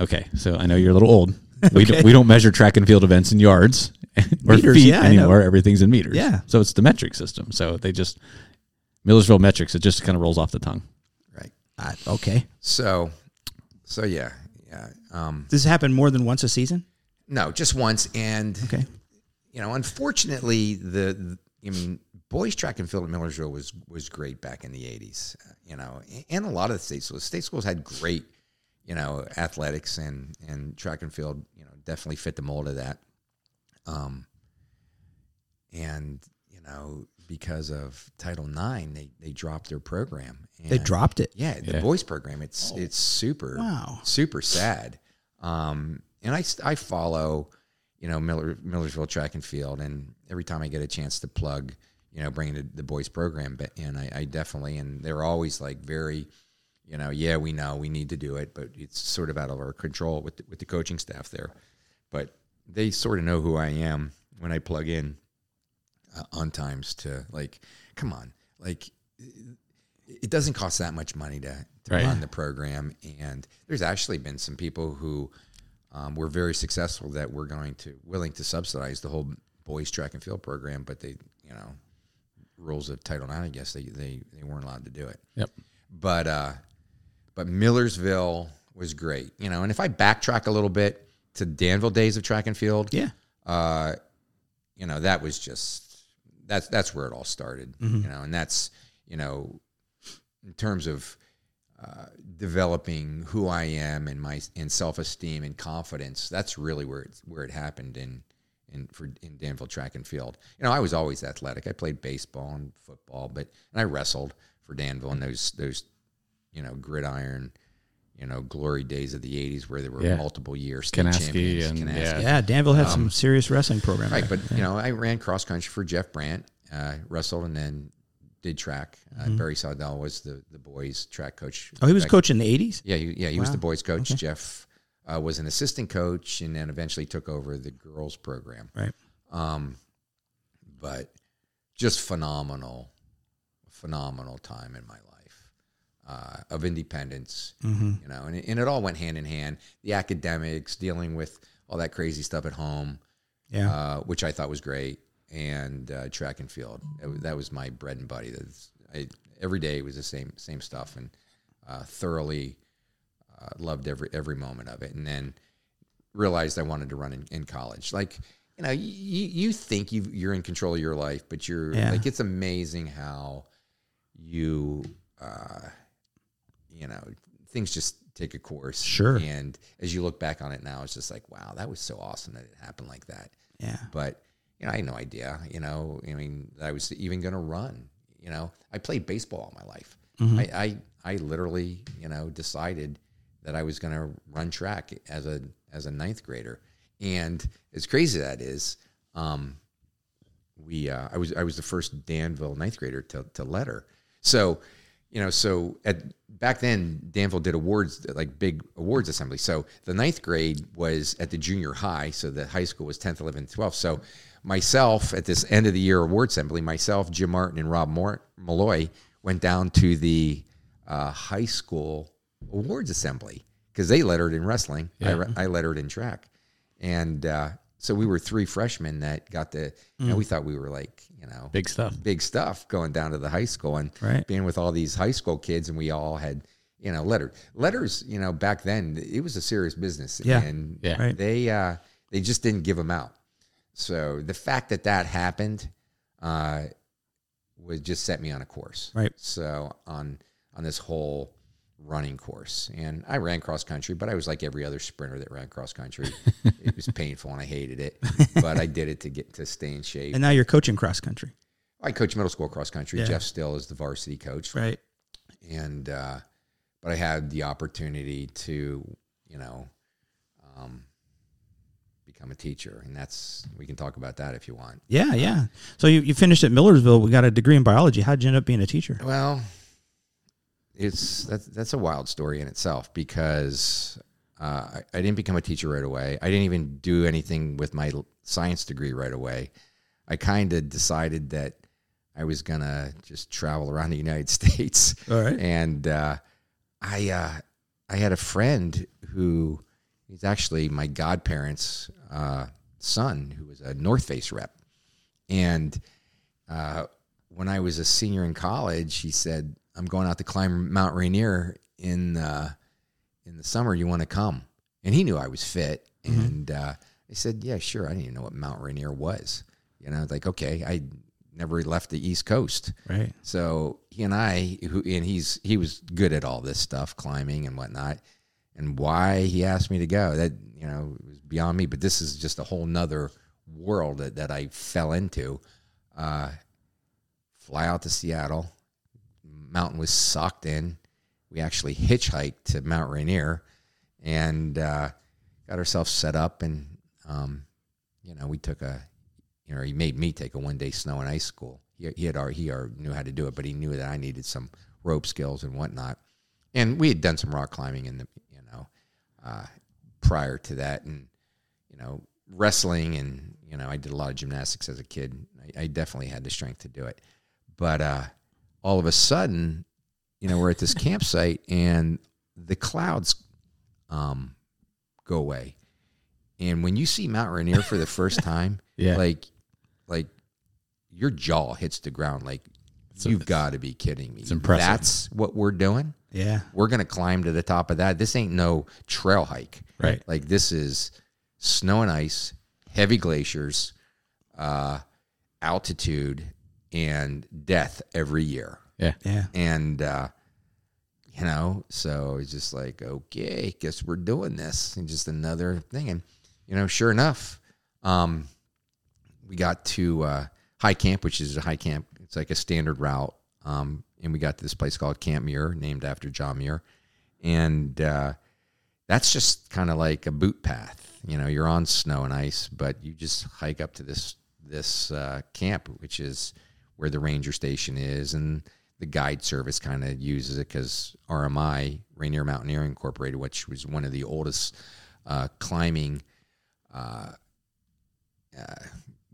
A: okay, so I know you're a little old. We
B: Okay.
A: don't, we don't measure track and field events in yards or
B: Meters,
A: feet
B: yeah,
A: anymore. Everything's in meters.
B: Yeah.
A: So it's the metric system. So they just Millersville metrics. It just kind of rolls off the tongue.
C: right?
B: Uh, okay.
C: So, so yeah, yeah. Um,
B: Does this happen more than once a season?
C: no, just once, and
B: Okay.
C: you know, unfortunately, the, the I mean, boys track and field at Millersville was was great back in the '80s. uh, You know, and a lot of the state schools, state schools had great, you know, athletics and and track and field. You know, definitely fit the mold of that. Um, and you know, because of Title IX, they they dropped their program.
B: They dropped it.
C: Yeah, the
A: Yeah.
C: boys program. It's it's super
B: Wow.
C: super sad. Um, and I I follow, you know, Miller Millersville track and field, and every time I get a chance to plug, you know, bringing the, the boys program ba- in, I, I definitely and they're always like very, you know, yeah, we know we need to do it, but it's sort of out of our control with the, with the coaching staff there. But they sort of know who I am when I plug in uh, on times to like, come on, like it doesn't cost that much money to, to
A: Right.
C: run the program. And there's actually been some people who um, were very successful that were going to willing to subsidize the whole boys track and field program, but they, you know, rules of Title IX, I guess they, they, they weren't allowed to do it.
A: Yep.
C: But, uh, but Millersville was great, you know, and if I backtrack a little bit to Danville days of track and field,
B: Yeah.
C: uh, you know, that was just that's that's where it all started. You know, and that's you know, in terms of uh, developing who I am and my and self esteem and confidence. That's really where it where it happened in in for in Danville track and field. You know, I was always athletic. I played baseball and football, but and I wrestled for Danville in those those you know gridiron. You know, glory days of the '80s, where there were
A: Yeah.
C: multiple years state
A: Kanasky
C: champions,
A: and-
C: Kanasky.
A: yeah.
B: Yeah. Danville had some serious wrestling program.
C: Right,
B: there.
C: but you know, I ran cross country for Jeff Brandt, uh, wrestled, and then did track. Uh, Barry Sawdell was the the boys track coach.
B: oh, he was
C: Back-
B: coaching the 80s?
C: Yeah, he, yeah, he was the boys coach. Jeff uh, was an assistant coach, and then eventually took over the girls program.
B: Right.
C: Um, but just phenomenal, phenomenal time in my life uh, of independence.
B: Mm-hmm.
C: You know, and it, and it all went hand in hand. The academics, dealing with all that crazy stuff at home
B: Yeah.
C: uh, which I thought was great, and uh, track and field. That was, that was my bread and butter. That's, I, every day was the same same stuff, and uh, thoroughly uh, loved every every moment of it. And then realized I wanted to run in, in college. Like you know, you, you think you you're in control of your life, but you're
B: Yeah.
C: like it's amazing how you uh, you know things just take a course.
B: Sure.
C: And as you look back on it now, it's just like, wow, that was so awesome that it happened like that.
B: yeah.
C: But you know, I had no idea. You know, I mean, I was even going to run. You know, I played baseball all my life. I, I I literally, you know, decided that I was going to run track as a as a ninth grader. And as crazy that is, um, we uh, I was I was the first Danville ninth grader to to letter. So, you know, so at back then Danville did awards like big awards assembly. So the ninth grade was at the junior high. So the high school was tenth, eleventh, twelfth. So myself at this end of the year award assembly, myself, Jim Martin, and Rob Mor- Malloy went down to the uh, high school awards assembly because they lettered in wrestling. I, re- I lettered in track, and uh, so we were three freshmen that got the. You know, we thought we were like you know
A: Big stuff.
C: big stuff going down to the high school and
B: Right.
C: being with all these high school kids, and we all had you know letter letters. You know, back then it was a serious business.
B: Yeah.
C: and
A: Yeah.
B: Right.
C: they uh, they just didn't give them out. So the fact that that happened uh, would just set me on a course.
B: Right.
C: So on on this whole running course. And I ran cross country, but I was like every other sprinter that ran cross country. it was painful and I hated it, but I did it to get to stay in shape.
B: And now you're coaching cross country,
C: I coach middle school cross country.
B: Yeah.
C: Jeff Still is the varsity coach,
B: right?
C: and uh, but I had the opportunity to, you know, um, become a teacher, and that's we can talk about that if you want.
B: Yeah, yeah. So you, you finished at Millersville. We got a degree in biology. How'd you end up being a teacher?
C: Well, it's that's that's a wild story in itself because uh, I, I didn't become a teacher right away. I didn't even do anything with my science degree right away. I kind of decided that I was gonna just travel around the United States.
B: All right.
C: and uh, I uh, I had a friend who he's actually my godparents' uh, son, who was a North Face rep, and uh, when I was a senior in college, he said, "I'm going out to climb Mount Rainier in uh, in the summer. You want to come?" And he knew I was fit, and uh, I said, "Yeah, sure." I didn't even know what Mount Rainier was. You know, like okay, I never left the East Coast.
B: Right.
C: So he and I, who and he's he was good at all this stuff, climbing and whatnot. And why he asked me to go, that you know, it was beyond me. But this is just a whole nother world that, that I fell into. Uh, fly out to Seattle. Mountain was sucked in. We actually hitchhiked to Mount Rainier, and uh, got ourselves set up. And um, you know, we took a you know, he made me take a one day snow and ice school. He, he had already, he already knew how to do it, but he knew that I needed some rope skills and whatnot. And we had done some rock climbing in the, you know, uh, prior to that, and you know, wrestling, and you know, I did a lot of gymnastics as a kid. I, I definitely had the strength to do it, but uh, all of a sudden, you know, we're at this campsite, and the clouds um, go away. And when you see Mount Rainier for the first time,
A: Yeah.
C: like, like your jaw hits the ground. Like, you've got to be kidding me.
A: it's impressive.
C: That's what we're doing.
B: Yeah.
C: We're gonna climb to the top of that. This ain't no trail hike.
A: Right.
C: Like this is snow and ice, heavy glaciers, uh, altitude, and death every year.
A: Yeah.
B: Yeah.
C: And uh, you know, so it's just like, okay, guess we're doing this. And just another thing. And you know, sure enough, um, we got to uh, high camp, which is a high camp. It's like a standard route. Um, and we got to this place called Camp Muir, named after John Muir. And uh, that's just kind of like a boot path. You know, you're on snow and ice, but you just hike up to this this uh, camp, which is where the ranger station is, and the guide service kind of uses it because RMI, Rainier Mountaineering Incorporated, which was one of the oldest uh, climbing uh, uh,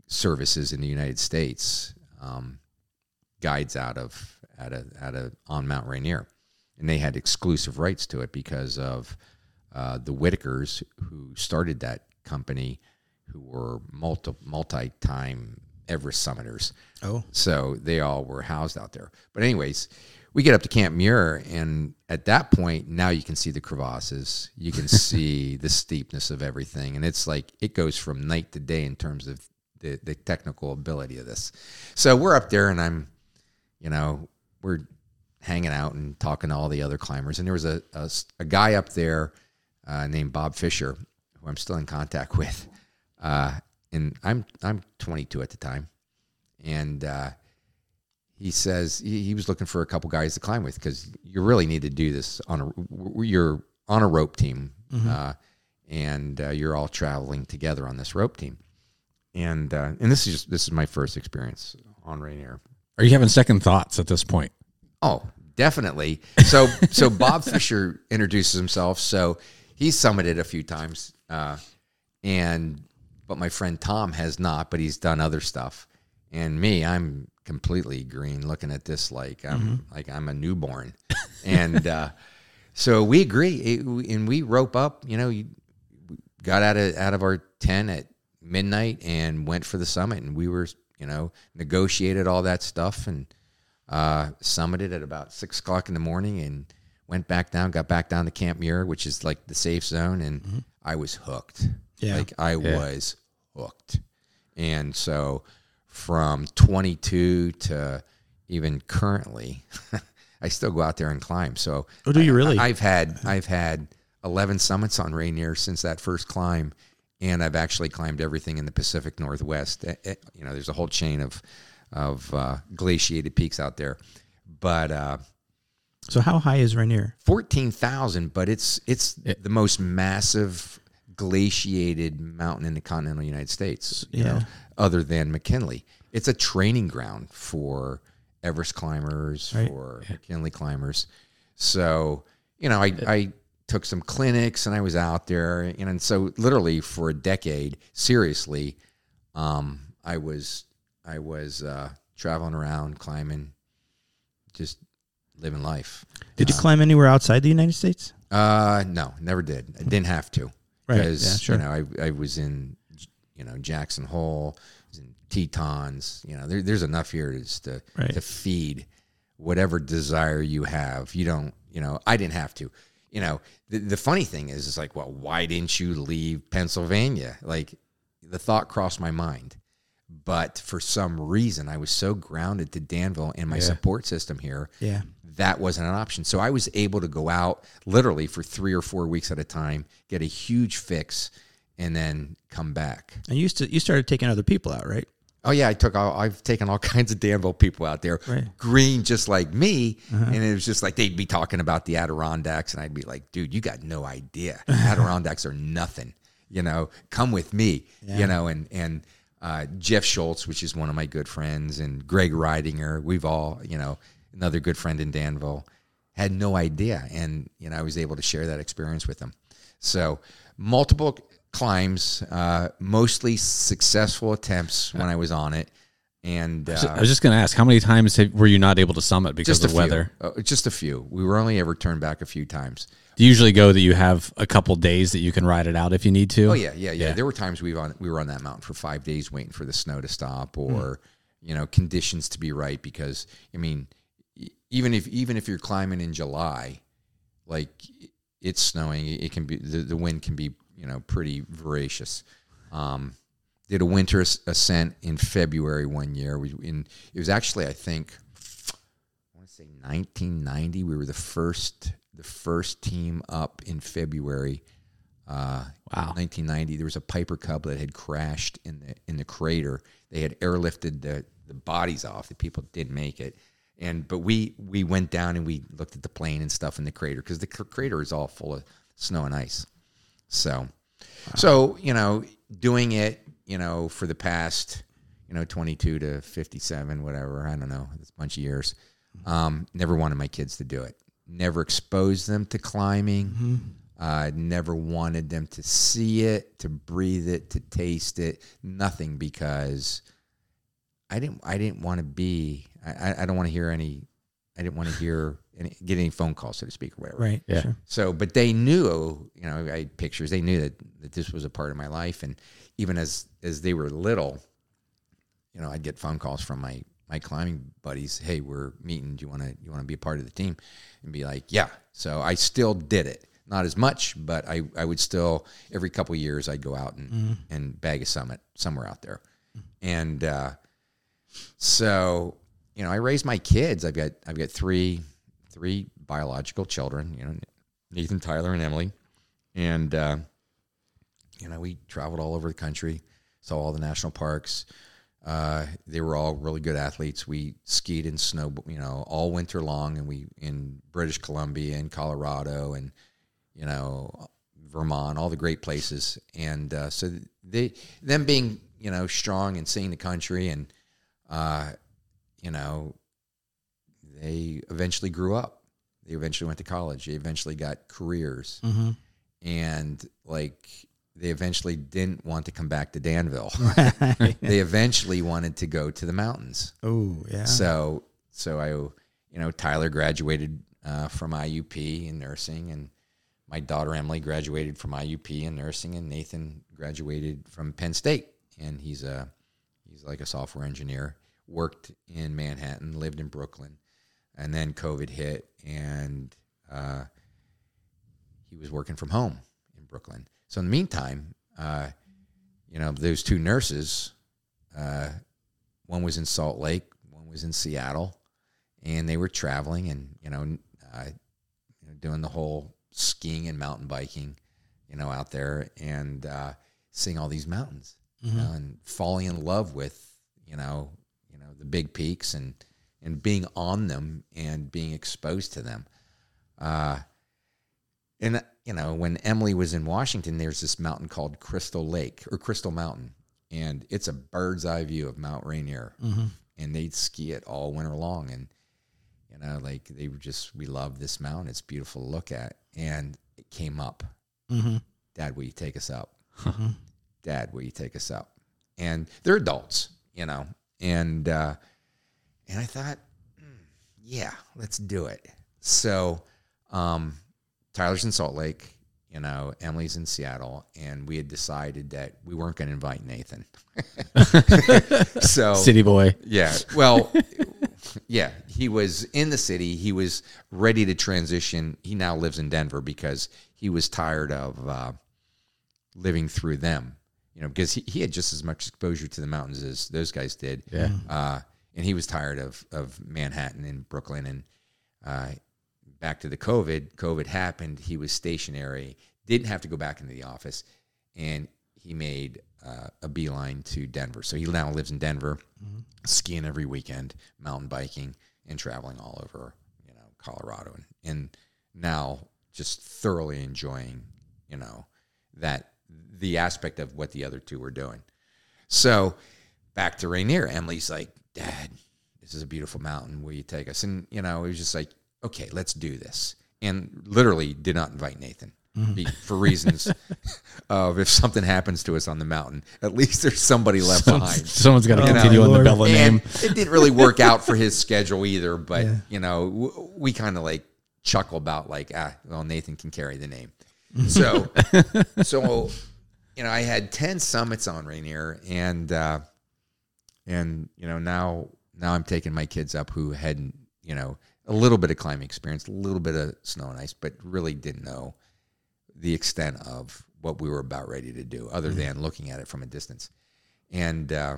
C: services in the United States, um, guides out of out of out of on Mount Rainier, and they had exclusive rights to it because of uh, the Whittakers who started that company, who were multi multi time Everest summiters.
B: Oh.
C: So they all were housed out there. But anyways, we get up to Camp Muir, and at that point, now you can see the crevasses. You can see the steepness of everything, and it's like it goes from night to day in terms of the the technical ability of this. So we're up there, and I'm, you know, we're hanging out and talking to all the other climbers, and there was a a, a guy up there uh, named Bob Fisher, who I'm still in contact with, uh, and I'm I'm 22 at the time, and uh, he says he, he was looking for a couple guys to climb with because you really need to do this on a you're on a rope team, uh, and uh, you're all traveling together on this rope team, and uh, and this is just this is my first experience on Rainier.
A: Are you having second thoughts at this point?
C: Oh, definitely. So so Bob Fisher introduces himself. So he's summited a few times, uh, and but my friend Tom has not, but he's done other stuff. And me, I'm completely green, looking at this like I'm like I'm a newborn, and uh, so we agree, It- and we rope up. You know, you got out of out of our tent at midnight and went for the summit, and we were you know negotiated all that stuff and uh, summited at about six o'clock in the morning and went back down, got back down to Camp Muir, which is like the safe zone, and I was hooked.
B: Yeah.
C: Like I was hooked. And so from 22 to even currently, I still go out there and climb. So
B: Oh, do you
C: I-
B: really?
C: I've had I've had eleven summits on Rainier since that first climb, and I've actually climbed everything in the Pacific Northwest. Eh, eh, You know, there's a whole chain of of uh, glaciated peaks out there, but. Uh,
B: So how high is Rainier?
C: fourteen thousand, but it's it's the most massive glaciated mountain in the continental United States. You know, other than McKinley, it's a training ground for Everest climbers,
B: Right.
C: for McKinley climbers. So you know, I I took some clinics and I was out there, and, and so literally for a decade, seriously, um, I was I was uh, traveling around climbing, just living life.
B: Did you climb anywhere outside the United States?
C: Uh, no, never did. I didn't have to
B: Right,
C: because
B: yeah, sure.
C: you know I, I was in you know Jackson Hole, in Tetons. You know, there, there's enough here to just to,
B: Right.
C: to feed whatever desire you have. You don't, you know, I didn't have to. You know, the, the funny thing is, it's like, well, why didn't you leave Pennsylvania? Like, the thought crossed my mind, but for some reason, I was so grounded to Danville and my support system here
B: Yeah.
C: That wasn't an option. So I was able to go out literally for three or four weeks at a time, get a huge fix, and then come back.
B: And you used to you started taking other people out, right?
C: Oh yeah, I took all, I've taken all kinds of Danville people out there,
B: Right.
C: green just like me, and it was just like they'd be talking about the Adirondacks, and I'd be like, dude, you got no idea. Adirondacks are nothing. You know, come with me. You know, and and uh, Jeff Schultz, which is one of my good friends, and Greg Ridinger, we've all, you know, another good friend in Danville, had no idea, and you know, I was able to share that experience with them. So multiple climbs, uh, mostly successful attempts when I was on it, and uh,
A: I was just going to ask, how many times have, were you not able to summit because of weather?
C: Uh, just a few. We were only ever turned back a few times.
A: Do you usually go that you have a couple days that you can ride it out if you need to?
C: Oh yeah, yeah, yeah. There were times we on we were on that mountain for five days waiting for the snow to stop or you know conditions to be right because I mean even if even if you're climbing in July, like it's snowing, it can be the, the wind can be you know pretty voracious. Um, did a winter ascent in February one year. We in it was actually I think I want to say 1990. We were the first the first team up in February. Uh,
A: Wow.
C: 1990. There was a Piper Cub that had crashed in the in the crater. They had airlifted the the bodies off. The people didn't make it, and but we we went down and we looked at the plane and stuff in the crater because the cr- crater is all full of snow and ice. So, so you know, doing it, you know, for the past, you know, 22 to 57, whatever, I don't know, it's a bunch of years. Um, never wanted my kids to do it. Never exposed them to climbing. Uh, never wanted them to see it, to breathe it, to taste it. Nothing because I didn't. I didn't want to be. I, I- I don't want to hear any. I didn't want to hear any, get any phone calls, so to speak, or whatever.
B: Right.
A: Yeah.
B: Sure.
C: So, but they knew, you know, I had pictures. They knew that, that this was a part of my life, and even as as they were little, you know, I'd get phone calls from my my climbing buddies. Hey, we're meeting. Do you want to you want to be a part of the team? And be like, yeah. So I still did it, not as much, but I I would still every couple of years I'd go out and and bag a summit somewhere out there, and uh, so you know I raised my kids. I've got I've got three three biological children. You know, Nathan, Tyler, and Emily, and uh, you know we traveled all over the country, saw all the national parks. Uh, they were all really good athletes. We skied and snow, you know, all winter long, and we in British Columbia and Colorado and you know Vermont, all the great places. And uh, so they, them being you know strong and seeing the country, and uh, you know, they eventually grew up. They eventually went to college. They eventually got careers, and like they eventually didn't want to come back to Danville. they eventually wanted to go to the mountains.
B: Oh yeah.
C: So so I you know Tyler graduated uh, from IUP in nursing, and my daughter Emily graduated from IUP in nursing, and Nathan graduated from Penn State, and he's a he's like a software engineer. Worked in Manhattan, lived in Brooklyn, and then COVID hit, and uh, he was working from home in Brooklyn. So in the meantime, uh, you know those two nurses. Uh, one was in Salt Lake, one was in Seattle, and they were traveling and you know, uh, you know doing the whole skiing and mountain biking, you know, out there and uh, seeing all these mountains you know, and falling in love with you know know the big peaks and and being on them and being exposed to them. Uh, and you know when Emily was in Washington, there's this mountain called Crystal Lake or Crystal Mountain, and it's a bird's eye view of Mount Rainier, mm-hmm. and they'd ski it all winter long, and you know like they were just we love this mountain, it's beautiful to look at, and it came up, mm-hmm. Dad, will you take us up? Mm-hmm. Dad, will you take us up? And they're adults, you know, and uh, and I thought, "Hmm, yeah, let's do it. So um, Tyler's in Salt Lake, you know, Emily's in Seattle, and we had decided that we weren't going to invite Nathan. so
A: City boy.
C: yeah. Well, yeah, he was in the city. He was ready to transition. He now lives in Denver because he was tired of uh, living through them. You know, because he, he had just as much exposure to the mountains as those guys did.
A: Yeah.
C: Uh, and he was tired of of Manhattan and Brooklyn and uh, back to the COVID. COVID happened. He was stationary. Didn't have to go back into the office, and he made uh, a beeline to Denver. So he now lives in Denver, skiing every weekend, mountain biking, and traveling all over you know Colorado, and, and now just thoroughly enjoying you know that the aspect of what the other two were doing. So back to Rainier, Emily's like, Dad, this is a beautiful mountain. Will you take us? And you know, it was just like, okay, let's do this. And literally did not invite Nathan be, for reasons of if something happens to us on the mountain, at least there's somebody left behind.
A: Someone's got to
C: You know,
A: continue on the. Vella
C: And
A: name.
C: it didn't really work out for his schedule either. But you know, w- we kind of like chuckle about like, ah, well, Nathan can carry the name. So, so you know, I had ten summits on Rainier, and uh, and you know now now I'm taking my kids up who hadn't you know a little bit of climbing experience, a little bit of snow and ice, but really didn't know the extent of what we were about ready to do, other than looking at it from a distance, and. Uh,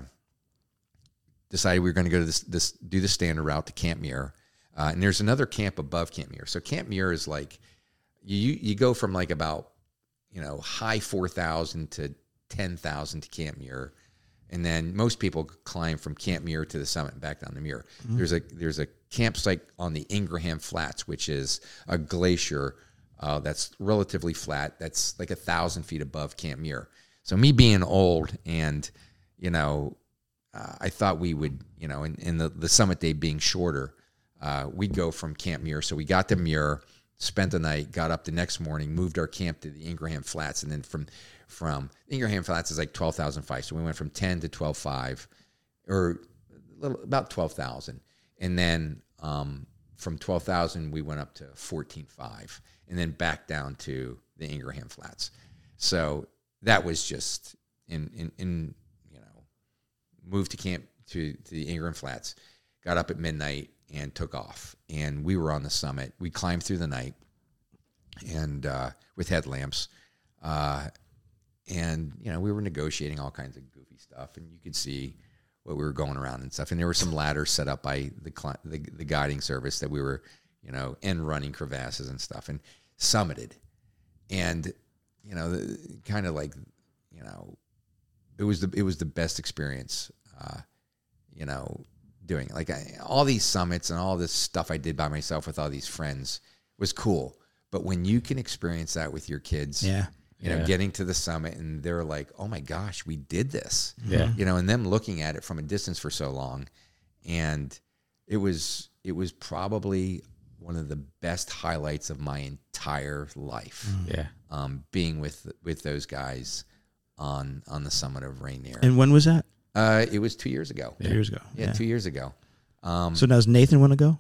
C: decided we were going to go to this, this do the standard route to Camp Muir. Uh, and there's another camp above Camp Muir. So Camp Muir is like you you go from like about you know high four thousand to ten thousand to Camp Muir, and then most people climb from Camp Muir to the summit and back down the Muir. There's a there's a campsite on the Ingraham Flats, which is a glacier uh, that's relatively flat. That's like a thousand feet above Camp Muir. So me being old and you know uh, I thought we would, you know, in, in the, the summit day being shorter, uh, we'd go from Camp Muir. So we got to Muir, spent the night, got up the next morning, moved our camp to the Ingraham Flats, and then from from Ingraham Flats is like twelve thousand five. So we went from ten to twelve five, or little, about twelve thousand, and then um, from twelve thousand we went up to fourteen five, and then back down to the Ingraham Flats. So that was just in in in you know moved to camp to, to the Ingraham Flats, got up at midnight and took off. And we were on the summit. We climbed through the night and uh, with headlamps. Uh, and, you know, we were negotiating all kinds of goofy stuff. And you could see what we were going around and stuff. And there were some ladders set up by the, the, the guiding service that we were, you know, and running crevasses and stuff and summited. And, you know, kind of like, you know, it was the it was the best experience, uh, you know, doing it. like I, all these summits and all this stuff I did by myself with all these friends was cool. But when you can experience that with your kids,
B: Yeah.
C: you know,
A: Yeah.
C: getting to the summit and they're like, "Oh my gosh, we did this!"
A: Yeah.
C: you know, and them looking at it from a distance for so long, and it was it was probably one of the best highlights of my entire life
A: Yeah.
C: um, being with with those guys on on the summit of Rainier.
B: And when was that?
C: Uh, it was two years ago.
B: Two years ago.
C: Yeah, two years ago. Um,
B: So now does Nathan want to go?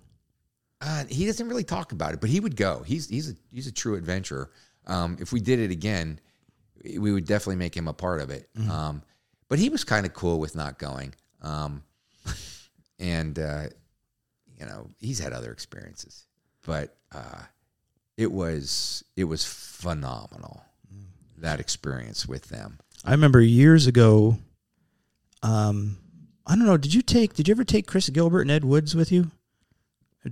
C: uh, he doesn't really talk about it, but he would go. He's he's a he's a true adventurer. Um, if we did it again, we would definitely make him a part of it. Um, but he was kind of cool with not going. Um, and uh, you know, he's had other experiences, but uh, it was it was phenomenal that experience with them.
B: I remember years ago. Um, I don't know. Did you take? Did you ever take Chris Gilbert and Ed Woods with you?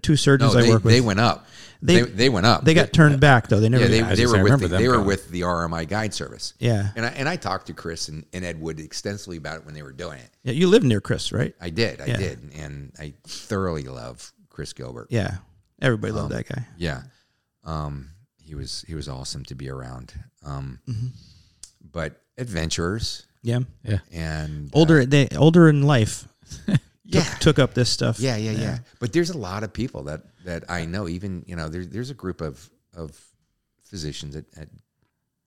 B: Two surgeons
C: No,
B: I
C: they,
B: work with.
C: they went up.
B: They-
C: They, they, went up.
B: They got turned back though. They never.
C: Yeah, they, they were with the, they were with the RMI guide service.
B: Yeah.
C: and I and I talked to Chris and, and Ed Wood extensively about it when they were doing it.
B: yeah, you live near Chris, right?
C: I did, I
B: Yeah.
C: did, and I thoroughly love Chris Gilbert.
B: Yeah, everybody
C: Um,
B: loved that guy.
C: Yeah. Um, he was he was awesome to be around. Um,
B: Mm-hmm.
C: but adventurers
B: Yeah,
A: Yeah.
C: and uh,
B: older they older in life
C: yeah,
B: took up this stuff.
C: yeah, yeah, yeah, But there's a lot of people that that I know. Even you know, there's there's a group of of physicians at, at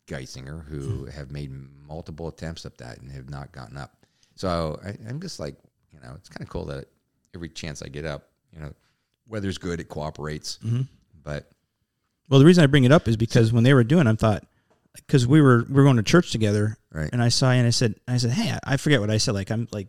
C: Geisinger who have made multiple attempts at that and have not gotten up. So I, I'm just like, you know, it's kind of cool that every chance I get up, you know, weather's good, it cooperates. But
B: Well, the reason I bring it up is because when they were doing, it, I thought because we were we were going to church together,
C: Right.
B: And I saw you and I said I said, hey, I forget what I said. Like I'm like,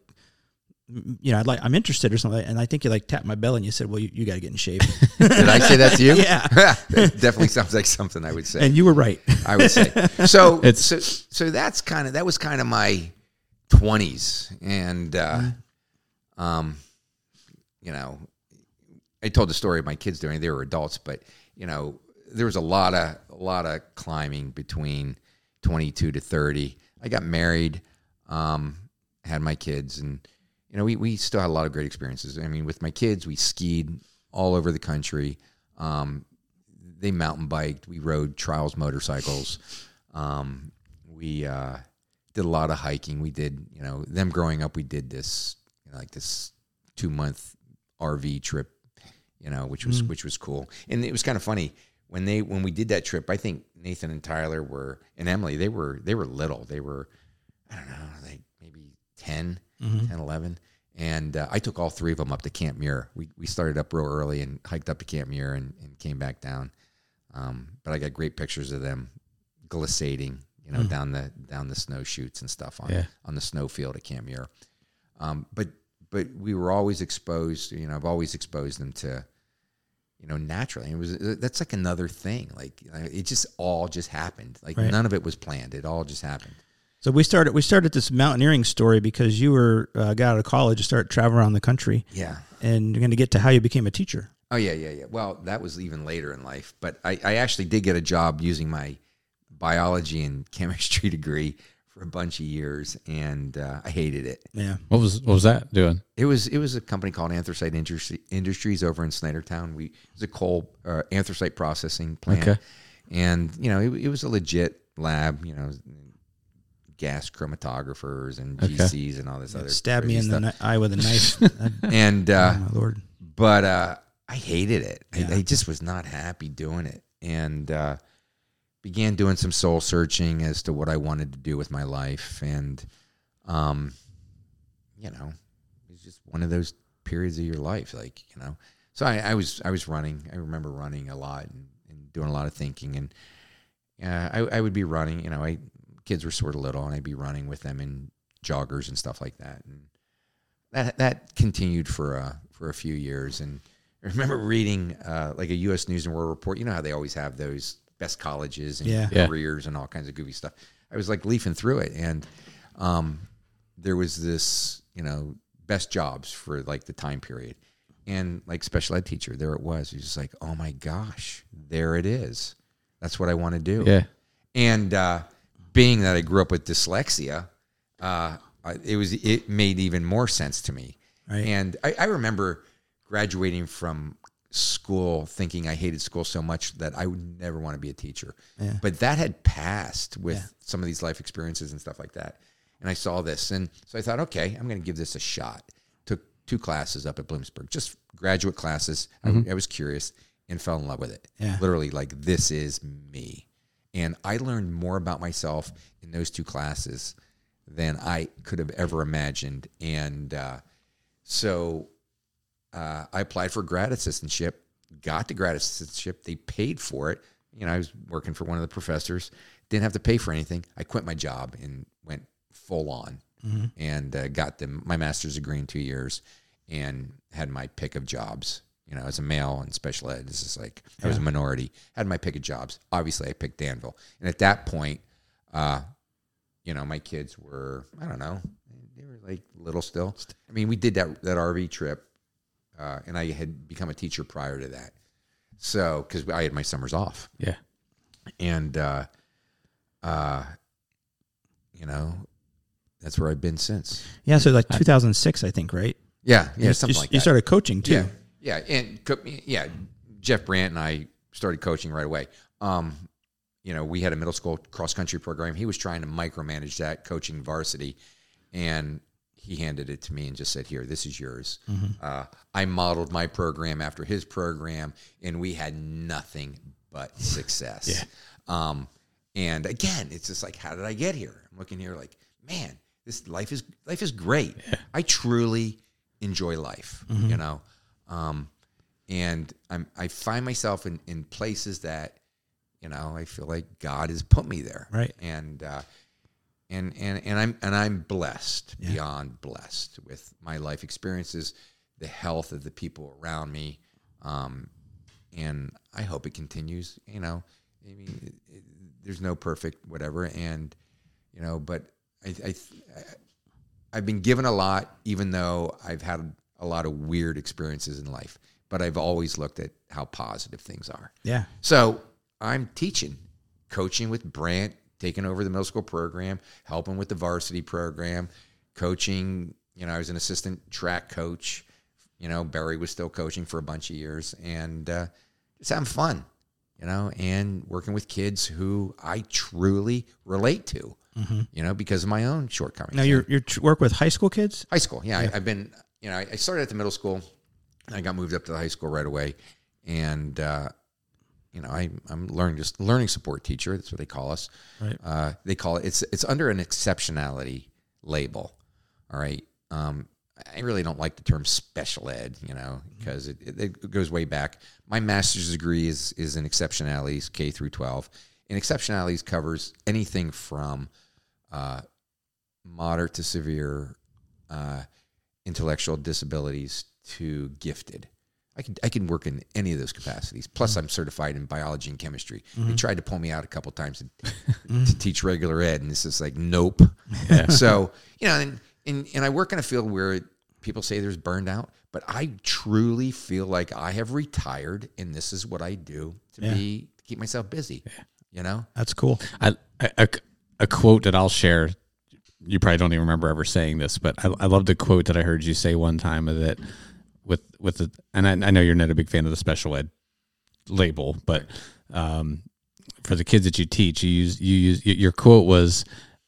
B: you know, I'd like I'm interested or something. And I think you like tapped my belly and you said, well, you, you got to get in shape.
C: did I say that to you?
B: Yeah.
C: It definitely sounds like something I would say.
B: and you were right.
C: I would say. So
A: It's-
C: so so that's kind of that was kind of my twenties, and uh, um, you know, I told the story of my kids doing. They were adults, but you know, there was a lot of a lot of climbing between twenty two to thirty. I got married, um, had my kids, and you know, we we still had a lot of great experiences. I mean, with my kids, we skied all over the country. Um, they mountain biked. We rode trials motorcycles. Um, we uh, did a lot of hiking. We did, you know, them growing up. We did this, you know, like this two month RV trip, you know, which was which was cool. And it was kind of funny when they when we did that trip. I think Nathan and Tyler were and Emily. They were they were little. They were I don't know, like maybe 10, 10 11. And uh, I took all three of them up to Camp Muir. We, we started up real early and hiked up to Camp Muir and, and came back down. Um, but I got great pictures of them glissading, you know, down the down the snow chutes and stuff on
A: Yeah.
C: on the snow field at Camp Muir. Um, but but we were always exposed. You know, I've always exposed them to, you know, naturally. It was that's like another thing. Like it just all just happened. Like
B: Right.
C: none of it was planned. It all just happened.
B: So we started we started this mountaineering story because you were uh, got out of college and started traveling around the country,
C: Yeah.
B: and you're going to get to how you became a teacher.
C: Oh yeah, yeah, yeah. Well, that was even later in life, but I, I actually did get a job using my biology and chemistry degree for a bunch of years, and uh, I hated it.
B: Yeah.
A: What was what was that doing?
C: It was it was a company called Anthracite Industry, Industries over in Snydertown. We it was a coal uh, anthracite processing plant,
A: Okay.
C: and you know it, it was a legit lab. You know, gas chromatographers and
A: Okay.
C: GCs and all this other
B: Stab me
C: crazy
B: in the
C: stuff.
B: ni- eye with a knife.
C: And uh,
B: oh, my lord.
C: but uh, I hated it.
B: Yeah.
C: I, I just was not happy doing it, and uh, began doing some soul searching as to what I wanted to do with my life. And, um, you know, it's just one of those periods of your life, like you know. So I, I was I was running. I remember running a lot and, and doing a lot of thinking, and uh, I, I would be running. You know, I kids were sort of little, and I'd be running with them in joggers and stuff like that, and that that continued for a for a few years. And I remember reading uh, like a U.S. News and World Report. You know how they always have those best colleges and
B: Yeah.
A: Yeah.
C: careers and all kinds of goofy stuff. I was like leafing through it, and um, there was this, you know, best jobs for like the time period, and like special ed teacher. There it was. It was just like, oh my gosh, there it is. That's what I want to do.
A: Yeah.
C: And uh, being that I grew up with dyslexia, uh, it was it made even more sense to me.
B: Right.
C: And I, I remember graduating from school thinking I hated school so much that I would never want to be a teacher.
B: Yeah.
C: But that had passed with
B: Yeah.
C: some of these life experiences and stuff like that. And I saw this, and so I thought, okay, I'm going to give this a shot. Took two classes up at Bloomsburg, just graduate classes. I, I was curious and fell in love with it.
B: Yeah.
C: Literally, like this is me. And I learned more about myself in those two classes than I could have ever imagined. And uh, so uh, I applied for grad assistantship, got the grad assistantship. They paid for it. You know, I was working for one of the professors, didn't have to pay for anything. I quit my job and went full on and uh, got them my master's degree in two years and had my pick of jobs. You know, as a male in special ed, this is like I was a minority. Had my pick of jobs. Obviously, I picked Danville, and at that point, uh, you know, my kids were I don't know, they were like little still. I mean, we did that that RV trip uh, and I had become a teacher prior to that. So, because I had my summers off,
A: Yeah.
C: and uh, uh, you know, that's where I've been since.
B: Yeah, so like 2006, I think, right?
C: Yeah, yeah,
B: you,
C: something
B: you,
C: like
B: you started coaching too.
C: Yeah, yeah, and co- yeah, Jeff Brandt and I started coaching right away. Um, you know, we had a middle school cross country program. He was trying to micromanage that, coaching varsity, and he handed it to me and just said, "Here, this is yours." Uh, I modeled my program after his program, and we had nothing but success.
A: Yeah.
C: Um, and again, it's just like, how did I get here? I'm looking here like, man, this life is life is great. I truly enjoy life, you know. Um, and I'm I find myself in, in places that, you know, I feel like God has put me there.
B: Right.
C: And uh and and and I'm and I'm blessed, beyond blessed with my life experiences, the health of the people around me. Um and I hope it continues, you know. I mean, it, it, there's no perfect whatever and you know, but I, I I've been given a lot, even though I've had a lot of weird experiences in life. But I've always looked at how positive things are.
B: Yeah.
C: So I'm teaching, coaching with Brandt, taking over the middle school program, helping with the varsity program, coaching. You know, I was an assistant track coach. You know, Barry was still coaching for a bunch of years, and uh, just having fun. You know, and working with kids who I truly relate to. You know, because of my own shortcomings.
B: Now you you work with high school kids.
C: High school, yeah. I, I've been, you know, I, I started at the middle school. I got moved up to the high school right away, and uh, you know, I, I'm learning just learning support teacher. That's what they call us.
B: Right.
C: Uh, they call it. It's it's under an exceptionality label. All right. Um, I really don't like the term special ed, you know, because it, it, it goes way back. My master's degree is is in exceptionalities, K through 12. And exceptionalities covers anything from uh, moderate to severe uh, intellectual disabilities to gifted. I can I can work in any of those capacities. Plus, mm. I'm certified in biology and chemistry. They mm-hmm. tried to pull me out a couple times to, to teach regular ed, and this is like nope. So you know, and, and and I work in a field where people say there's burned out, but I truly feel like I have retired, and this is what I do to
B: Yeah.
C: be to keep myself busy. You know,
B: That's cool.
A: I, a, a quote that I'll share. You probably don't even remember ever saying this, but I, I love the quote that I heard you say one time that with with the and I, I know you're not a big fan of the special ed label, but um, for the kids that you teach, you use you use your quote was,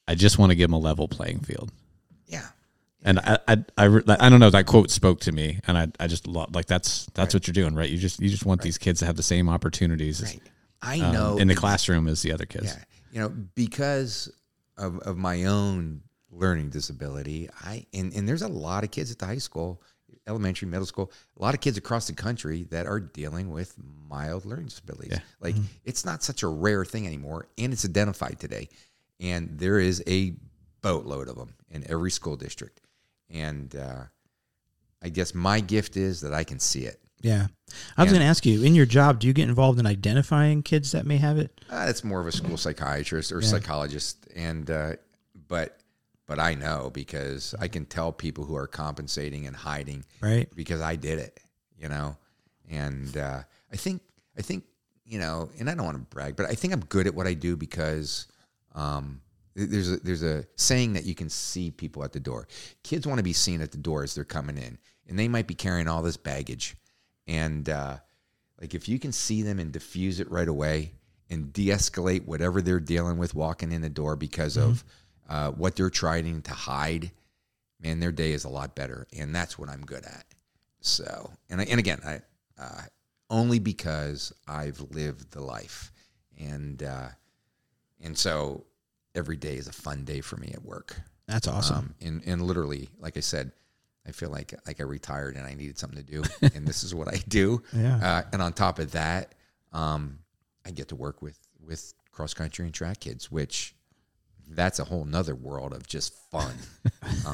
A: "I just want to give them a level playing field."
C: yeah.
A: And I, I, I, I don't know. That quote spoke to me, and I, I just love like that's that's what you're doing, right? You just you just want these kids to have the same opportunities as,
C: Right. I
A: um,
C: know
A: in the classroom as the other kids.
C: Yeah, you know, because of of my own learning disability, I and and there's a lot of kids at the high school, elementary, middle school, a lot of kids across the country that are dealing with mild learning disabilities. Like it's not such a rare thing anymore, and it's identified today, and there is a boatload of them in every school district, and uh, I guess my gift is that I can see it.
B: Yeah. I was going to ask you, in your job, do you get involved in identifying kids that may have it?
C: Uh, that's more of a school psychiatrist or psychologist, and uh, but but I know because I can tell people who are compensating and hiding,
B: Right.
C: Because I did it, you know, and uh, I think I think you know, and I don't want to brag, but I think I'm good at what I do because um, there's a, there's a saying that you can see people at the door. Kids want to be seen at the door as they're coming in, and they might be carrying all this baggage, and uh, like if you can see them and diffuse it right away and de-escalate whatever they're dealing with walking in the door because of uh, what they're trying to hide, man, their day is a lot better, and that's what I'm good at. So, and I, and again, I uh, only because I've lived the life, and uh, and so every day is a fun day for me at work.
B: That's awesome.
C: Um, and and literally, like I said, I feel like like I retired and I needed something to do, and this is what I do.
B: Yeah.
C: Uh, and on top of that, um, I get to work with with cross country and track kids, which that's a whole nother world of just fun. Um,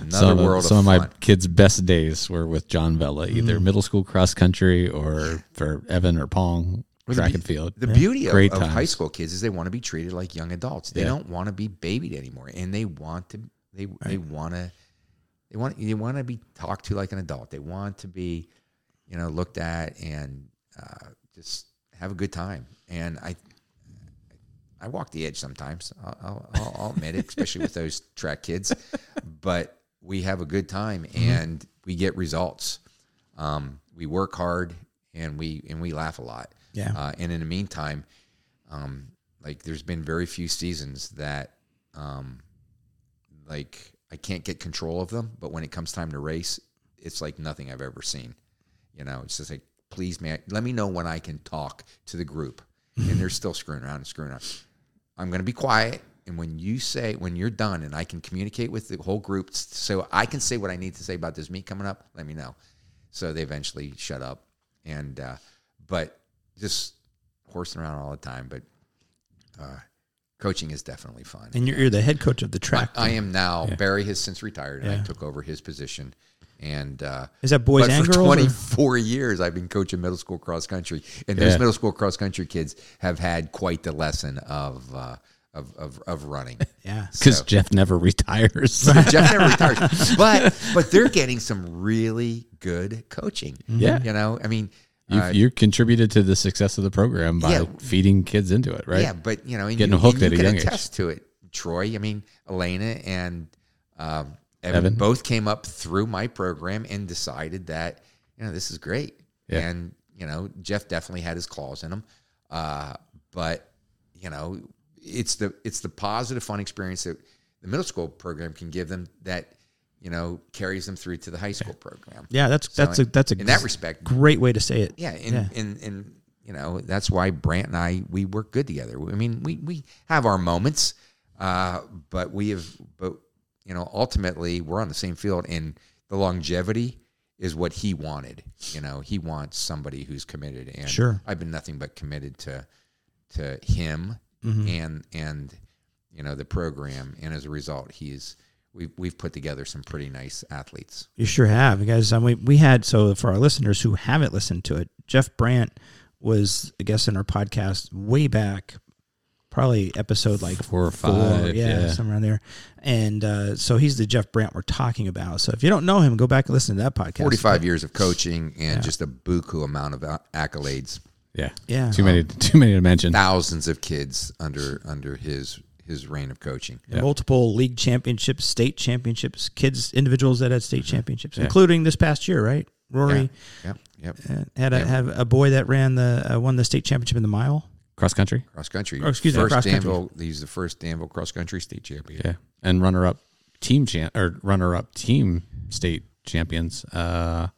C: another
A: some
C: world
A: of, some
C: of
A: of my kids' best days were with John Vella, either middle school cross country or for Evan or Pong
C: Well,
A: track
C: be-
A: and field.
C: The beauty of, of high school kids is they want to be treated like young adults. They
A: Yeah.
C: don't want to be babied anymore, and they want to they they want to they want you want to be talked to like an adult. They want to be, you know, looked at and uh, just have a good time. And I, I walk the edge sometimes. I'll, I'll, I'll admit it, especially with those track kids. But we have a good time and we get results. Um, we work hard and we and we laugh a lot.
B: Yeah.
C: Uh, and in the meantime, um, like there's been very few seasons that, um, like I can't get control of them. But when it comes time to race, it's like nothing I've ever seen. You know, it's just like, please, man, let me know when I can talk to the group. And they're still screwing around and screwing around. I'm going to be quiet. And when you say, when you're done and I can communicate with the whole group so I can say what I need to say about this meet coming up, let me know. So they eventually shut up. And, uh, but just horsing around all the time. But uh, coaching is definitely fun.
B: And you're, you're the head coach of the track.
C: I am now. Barry has since retired, and I took over his position. And uh,
B: Is that boys
C: but
B: and
C: for
B: girls,
C: 24 years, I've been coaching middle school cross country, and those middle school cross country kids have had quite the lesson of uh, of, of of running.
B: yeah.
A: Because
C: So-
A: Jeff never retires.
C: Jeff never retires, but but they're getting some really good coaching.
A: Yeah.
C: you know, I mean,
A: You've,
C: uh,
A: you contributed to the success of the program by
C: Yeah.
A: feeding kids into it, right?
C: Yeah, but you know, and
A: Getting
C: you,
A: hooked
C: and you
A: at a
C: can
A: young age.
C: attest to it, Troy. I mean, Elena and um, Evan,
A: Evan.
C: both came up through my program and decided that you know this is great.
A: Yeah.
C: And you know, Jeff definitely had his claws in him, uh, but you know, it's the it's the positive, fun experience that the middle school program can give them that you know carries them through to the high school program.
B: Yeah, that's
C: So
B: that's a that's a
C: in that respect,
B: great way to say it.
C: yeah, and,
B: Yeah.
C: and and you know that's why Brandt and I we work good together. I mean, we we have our moments, uh, but we have, but you know, ultimately we're on the same field, and the longevity is what he wanted. You know, he wants somebody who's committed, and
B: Sure.
C: I've been nothing but committed to to him
B: Mm-hmm.
C: and and you know the program, and as a result, he's. We've, we've put together some pretty nice athletes.
B: You sure have, guys. Um, we we had so for our listeners who haven't listened to it, Jeff Brandt was a guest in our podcast way back, probably episode like
A: Four or five,
B: yeah,
A: yeah.
B: somewhere in there. And uh, so he's the Jeff Brandt we're talking about. So if you don't know him, go back and listen to that podcast.
C: 45 years of coaching and just a buku amount of accolades.
A: Yeah.
B: Yeah.
A: Too many too many to mention.
C: Thousands of kids under under his his reign of coaching.
B: multiple league championships, state championships, kids, individuals that had state
C: Mm-hmm.
B: championships, including this past year, right? Rory
C: Yep, yep.
B: uh, had a
C: Yeah.
B: have a boy that ran the uh, won the state championship in the mile.
A: Cross country.
C: Cross country.
B: Oh, excuse me,
C: first
B: cross country.
C: Danville, he's the first Danville cross country state champion.
A: Yeah. And runner up team champ or runner up team state champions, uh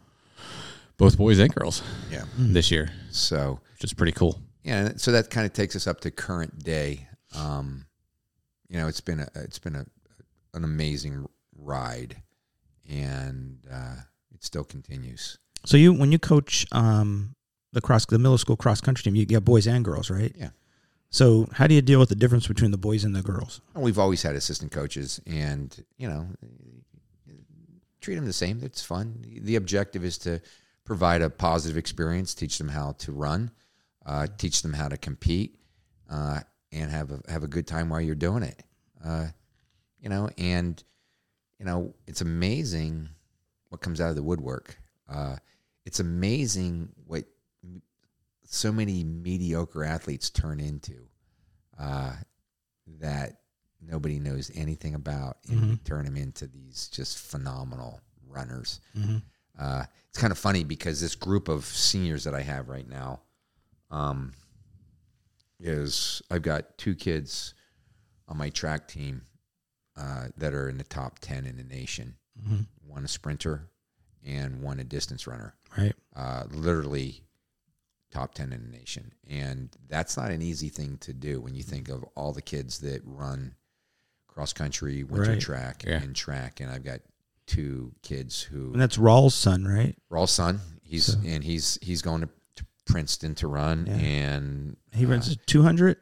A: both boys and girls
C: Yeah.
A: this year,
C: So
A: which is pretty cool.
C: yeah, so that kind of takes us up to current day. Um, you know, it's been a it's been a an amazing ride, and uh, it still continues.
B: So you when you coach um, the cross the middle school cross country team, you get boys and girls, right?
C: Yeah.
B: So how do you deal with the difference between the boys and the girls?
C: We've always had assistant coaches, and you know, treat them the same. It's fun. The objective is to provide a positive experience, teach them how to run, uh, teach them how to compete, uh, and have a have a good time while you're doing it. Uh, you know, and you know, it's amazing what comes out of the woodwork. Uh, it's amazing what so many mediocre athletes turn into. Uh, that nobody knows anything about, and we turn them into these just phenomenal runners. Uh, it's kind of funny because this group of seniors that I have right now um, is I've got two kids on my track team uh, that are in the top ten in the nation. One a sprinter and one a distance runner
B: Right.
C: uh, literally top 10 in the nation. And that's not an easy thing to do when you think of all the kids that run cross country, winter
B: Right.
C: track,
A: Yeah.
C: and track. And I've got two kids who
B: And that's Rawls' son, right?
C: Rawls' son. He's and he's he's going to, to Princeton to run
B: Yeah.
C: and
B: He runs two hundred.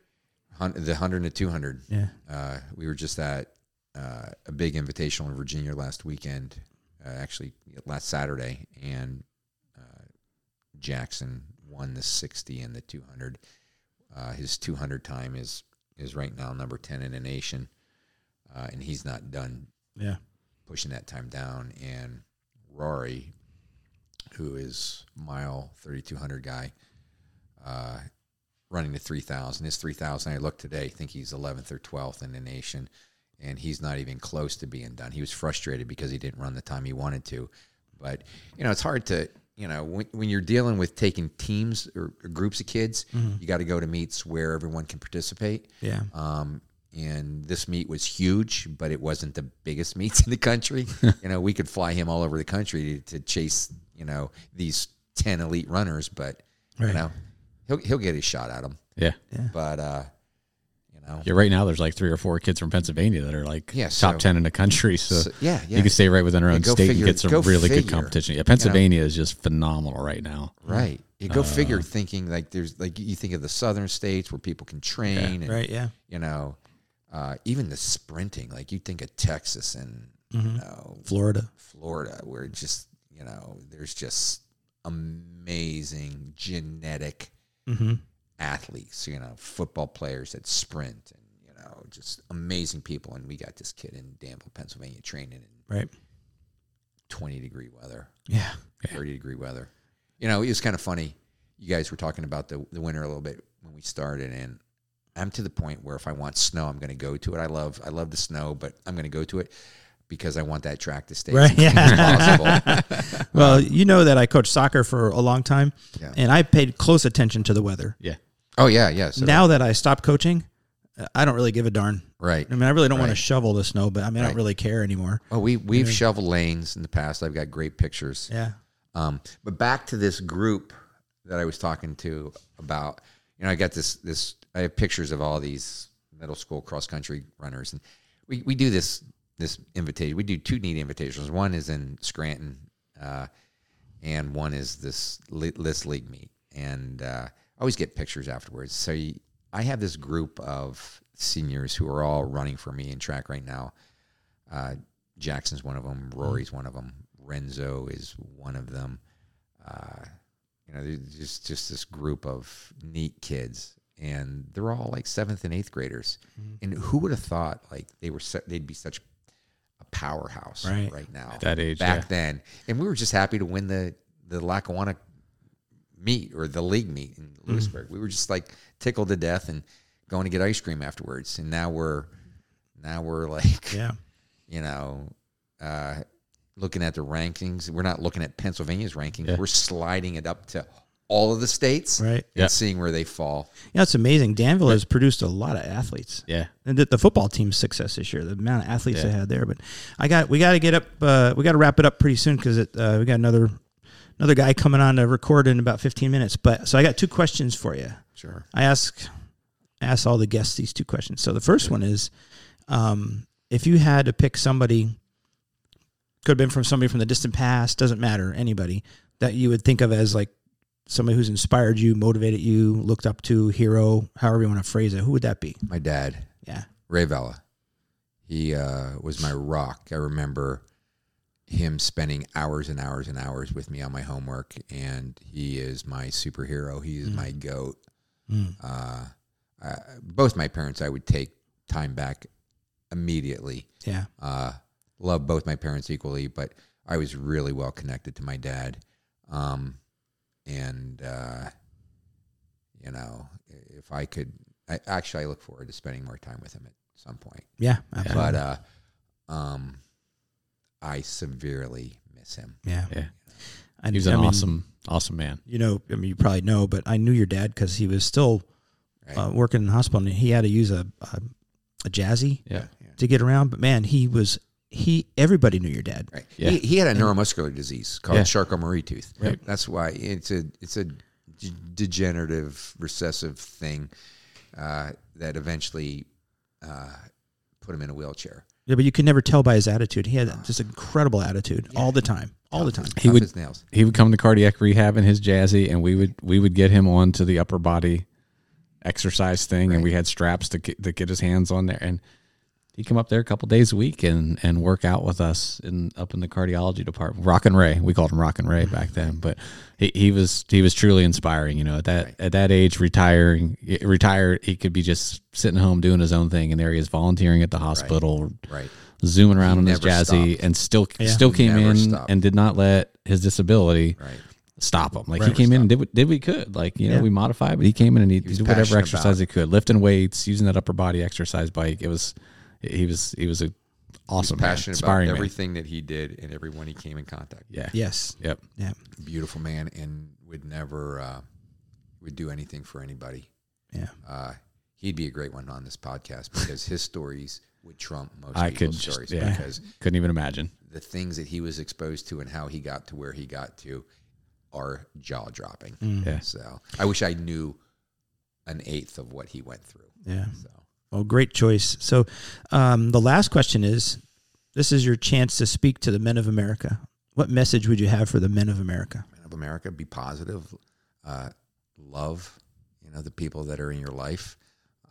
C: hun- the 100 and the 200.
B: Yeah.
C: Uh, we were just at uh, a big invitational in Virginia last weekend, uh, actually last Saturday, and uh, Jackson won the 60 and the 200. Uh, his 200 time is is right now number 10 in the nation, uh, and he's not done
B: Yeah.
C: pushing that time down. And Rory, who is mile 3200 guy, uh, running the 3000. His 3000, I looked today, I think he's 11th or 12th in the nation, and he's not even close to being done. He was frustrated because he didn't run the time he wanted to. But, you know, it's hard to, you know, when, when you're dealing with taking teams or, or groups of kids, you got to go to meets where everyone can participate.
B: Yeah.
C: Um, and this meet was huge, but it wasn't the biggest meets in the country. you know, we could fly him all over the country to, to chase, you know, these 10 elite runners, but, you know, he'll, he'll get his shot at them.
A: Yeah.
C: But, uh, you know,
A: Yeah, right now there's like three or four kids from Pennsylvania that are like
C: Yeah,
A: top ten in the country. So,
C: so- yeah, yeah.
A: you can stay right within our own
C: go
A: state
C: figure-
A: and get some
C: go
A: really good competition. Yeah, Pennsylvania is just phenomenal right now.
C: right. You go
A: Uh,
C: figure thinking like there's like you think of the southern states where people can train and,
B: Right. Yeah.
C: you know, uh, even the sprinting, like you think of Texas and, you know,
B: Florida.
C: Florida, where just you know there's just amazing genetic
B: Mm-hmm.
C: Athletes, you know, football players that sprint, and you know, just amazing people. And we got this kid in Danville, Pennsylvania, training in
B: Right.
C: 20 degree weather,
B: Yeah.
C: 30 degree weather. You know, it was kind of funny. You guys were talking about the the winter a little bit when we started, and I'm to the point where if I want snow, I'm going to go to it. I love I love the snow, but I'm going to go to it because I want that track to stay
B: Right,
C: as clean as possible.
B: Well, um, you know that I coached soccer for a long time,
C: Yeah.
B: and I paid close attention to the weather.
A: Yeah.
C: Oh yeah, yeah. So
B: now that I stopped coaching, I don't really give a darn.
C: right.
B: I mean, I really don't want to shovel the snow, but I mean, I don't really care anymore.
C: Oh, we we've shoveled lanes in the past. I've got great pictures.
B: Yeah.
C: Um, but back to this group that I was talking to about. You know, I got this this. I have pictures of all these middle school cross country runners, and we we do this this invitation. We do two neat invitations. One is in Scranton, uh, and one is this li- list league meet. And uh, I always get pictures afterwards. So you, I have this group of seniors who are all running for me in track right now. Uh, Jackson's one of them. Rory's one of them. Renzo is one of them. Uh, you know, there's just just this group of neat kids, and they're all like seventh and eighth graders. And who would have thought like they were su- they'd be such a powerhouse
B: Right.
C: right, now
A: At that age,
C: back
A: yeah.
C: then? And we were just happy to win the the Lackawanna meet or the league meet in Lewisburg. We were just like tickled to death and going to get ice cream afterwards. And now we're now we're like
B: Yeah.
C: you know, uh, looking at the rankings. We're not looking at Pennsylvania's rankings.
A: Yeah.
C: We're sliding it up to all of the states
B: Right.
C: and
A: Yeah.
C: seeing where they fall.
B: Yeah, it's amazing. Danville has produced a lot of athletes.
A: Yeah.
B: And the, the football team's success this year, the amount of athletes
A: Yeah.
B: they had there. But I got we got to get up. Uh, we got to wrap it up pretty soon because it uh, we got another another guy coming on to record in about fifteen minutes. But so I got two questions for you.
C: Sure.
B: I ask ask all the guests these two questions. So the first one is, um, if you had to pick somebody, could have been from somebody from the distant past, doesn't matter, anybody that you would think of as like somebody who's inspired you, motivated you, looked up to, hero, however you want to phrase it. Who would that be?
C: My dad,
B: Yeah.
C: Ray Vella, he uh, was my rock. I remember him spending hours and hours and hours with me on my homework, and he is my superhero. He is my goat. Uh, uh, both my parents, I would take time back immediately.
B: Yeah.
C: uh, love both my parents equally, but I was really well connected to my dad. Um, and, uh, you know, if I could, I, actually, I look forward to spending more time with him at some point.
B: Yeah. Absolutely.
C: But, uh, um, I severely miss him.
B: yeah.
A: Yeah.
B: I,
A: He was an
B: I mean,
A: awesome, awesome man.
B: You know, I mean, you probably know, but I knew your dad because he was still
C: Right.
B: uh, working in the hospital and he had to use a, a, a jazzy
A: Yeah.
B: to get around. But man, he was, he, everybody knew your dad.
C: Right.
A: Yeah.
C: He, he had a neuromuscular disease called
A: Yeah.
C: Charcot-Marie-Tooth.
A: Right.
C: That's why it's a it's a d- degenerative recessive thing uh, that eventually uh, put him in a wheelchair.
B: Yeah, but you could never tell by his attitude. He had ah. just incredible attitude all the time, all the time.
A: He
C: Tough
A: would-
C: as nails.
A: He would come to cardiac rehab in his jazzy, and we would we would get him on to the upper body exercise thing, and we had straps to get, to get his hands on there, and He'd come up there a couple days a week and and work out with us in up in the cardiology department. Rock and Ray, we called him Rock and Ray back then, but he, he was he was truly inspiring. You know, at that at that age, retiring retired, he could be just sitting home doing his own thing, and there he is volunteering at the hospital,
C: Right.
A: zooming around on his jazzy,
C: stopped.
A: and still still came
C: Never
A: in
C: stopped.
A: and did not let his disability
C: Right.
A: stop him. Like
B: Right.
A: he came in and did what, did what he could. Like you know,
B: Yeah.
A: we modified, but he came in and he,
C: was
A: did whatever exercise he could, lifting weights, using that upper body exercise bike. It was he was he was a awesome, man,
D: passionate about
A: inspiring man.
D: everything that he did and everyone he came in contact. with.
A: Yeah.
B: Yes.
A: Yep.
B: Yeah.
C: Beautiful man, and would never uh, would do anything for anybody.
B: Yeah.
C: Uh, he'd be a great one on this podcast because his stories would trump most
A: I could
C: people's
A: just
C: stories
A: yeah,
C: because
A: couldn't even imagine.
C: the things that he was exposed to and how he got to where he got to are jaw dropping.
A: Yeah.
C: So I wish I knew an eighth of what he went through.
B: Yeah.
C: So
B: Well, great choice. So, um, the last question is: This is your chance to speak to the men of America. What message would you have for the men of America?
C: men of America, be positive, uh, love, you know, the people that are in your life,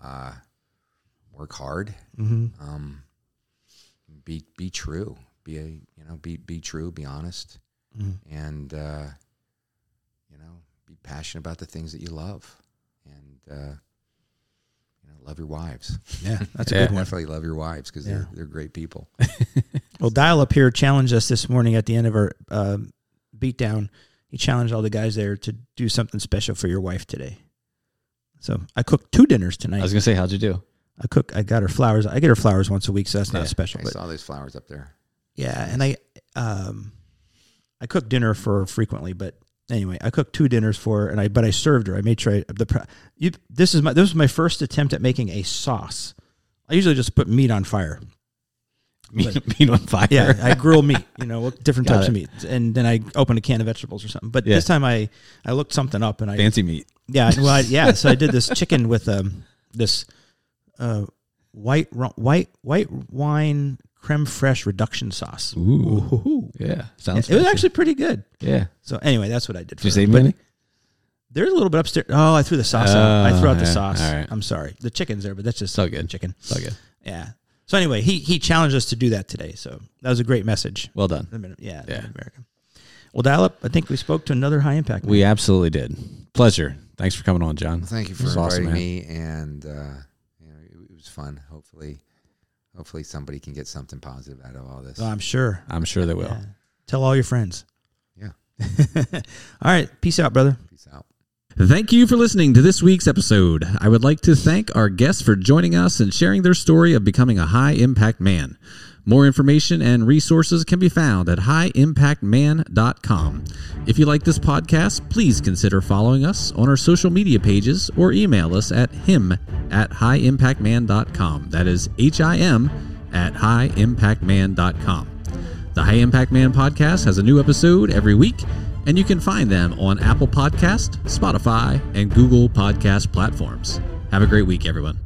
C: uh, work hard,
B: Mm-hmm.
C: um, be be true, be a you know be be true, be honest,
B: Mhm.
C: and uh, you know be passionate about the things that you love, and uh, love your wives.
B: Yeah, that's a
A: Yeah.
B: good one.
C: Definitely love your wives because
B: Yeah.
C: they're they're great people.
B: Well, Dial Up here challenged us this morning at the end of our um beatdown. He challenged all the guys there to do something special for your wife today. So I cooked two dinners tonight.
A: I was gonna say, how'd you do?
B: I cook. I got her flowers. I get her flowers once a week, so that's not special.
C: I
B: But
C: saw those flowers up there.
B: yeah, and I um, I cook dinner for her frequently. But anyway, I cooked two dinners for her, and I but I served her. I made sure I, the you. This is my this was my first attempt at making a sauce. I usually just put meat on fire.
A: Meat, meat on fire.
B: Yeah, I grill meat, you know, different
A: Got
B: types of
A: it.
B: meat, and then I open a can of vegetables or something. But
A: Yeah.
B: this time I I looked something up and I
A: fancy meat.
B: yeah well I, yeah so I did this chicken with um this uh white white white wine creme fraiche reduction sauce.
A: Ooh.
B: Ooh.
A: Yeah, sounds.
B: Yeah, It
A: sounds.
B: was actually pretty good.
A: yeah.
B: So anyway, that's what I did.
A: Did you
B: for
A: save
B: her.
A: me
B: But? There's a little bit upstairs. Oh, I threw the sauce out. I threw out the
A: Oh,
B: sauce.
A: All right.
B: I'm sorry. The chicken's there, but that's just
A: So good.
B: chicken.
A: So good.
B: Yeah. So anyway, he he challenged us to do that today. So that was a great message.
A: Well done.
B: Yeah,
A: Yeah.
B: yeah. America. Well, dial up. I think we spoke to another high impact. man.
A: We absolutely did. Pleasure. Thanks for coming on, John.
C: Well, thank you for
A: This is awesome,
C: inviting me, and uh, you know, it, it was fun. Hopefully, hopefully somebody can get something positive out of all this.
B: Oh, I'm sure.
A: I'm sure they will.
B: Yeah. Tell all your friends.
C: Yeah.
B: all right. Peace out, brother.
C: Peace out.
A: Thank you for listening to this week's episode. I would like to thank our guests for joining us and sharing their story of becoming a high impact man. More information and resources can be found at highimpactman.com. If you like this podcast, please consider following us on our social media pages or email us at him at highimpactman.com. That is H I M at highimpactman.com. The High Impact Man podcast has a new episode every week, and you can find them on Apple Podcast, Spotify, and Google Podcast platforms. Have a great week, everyone.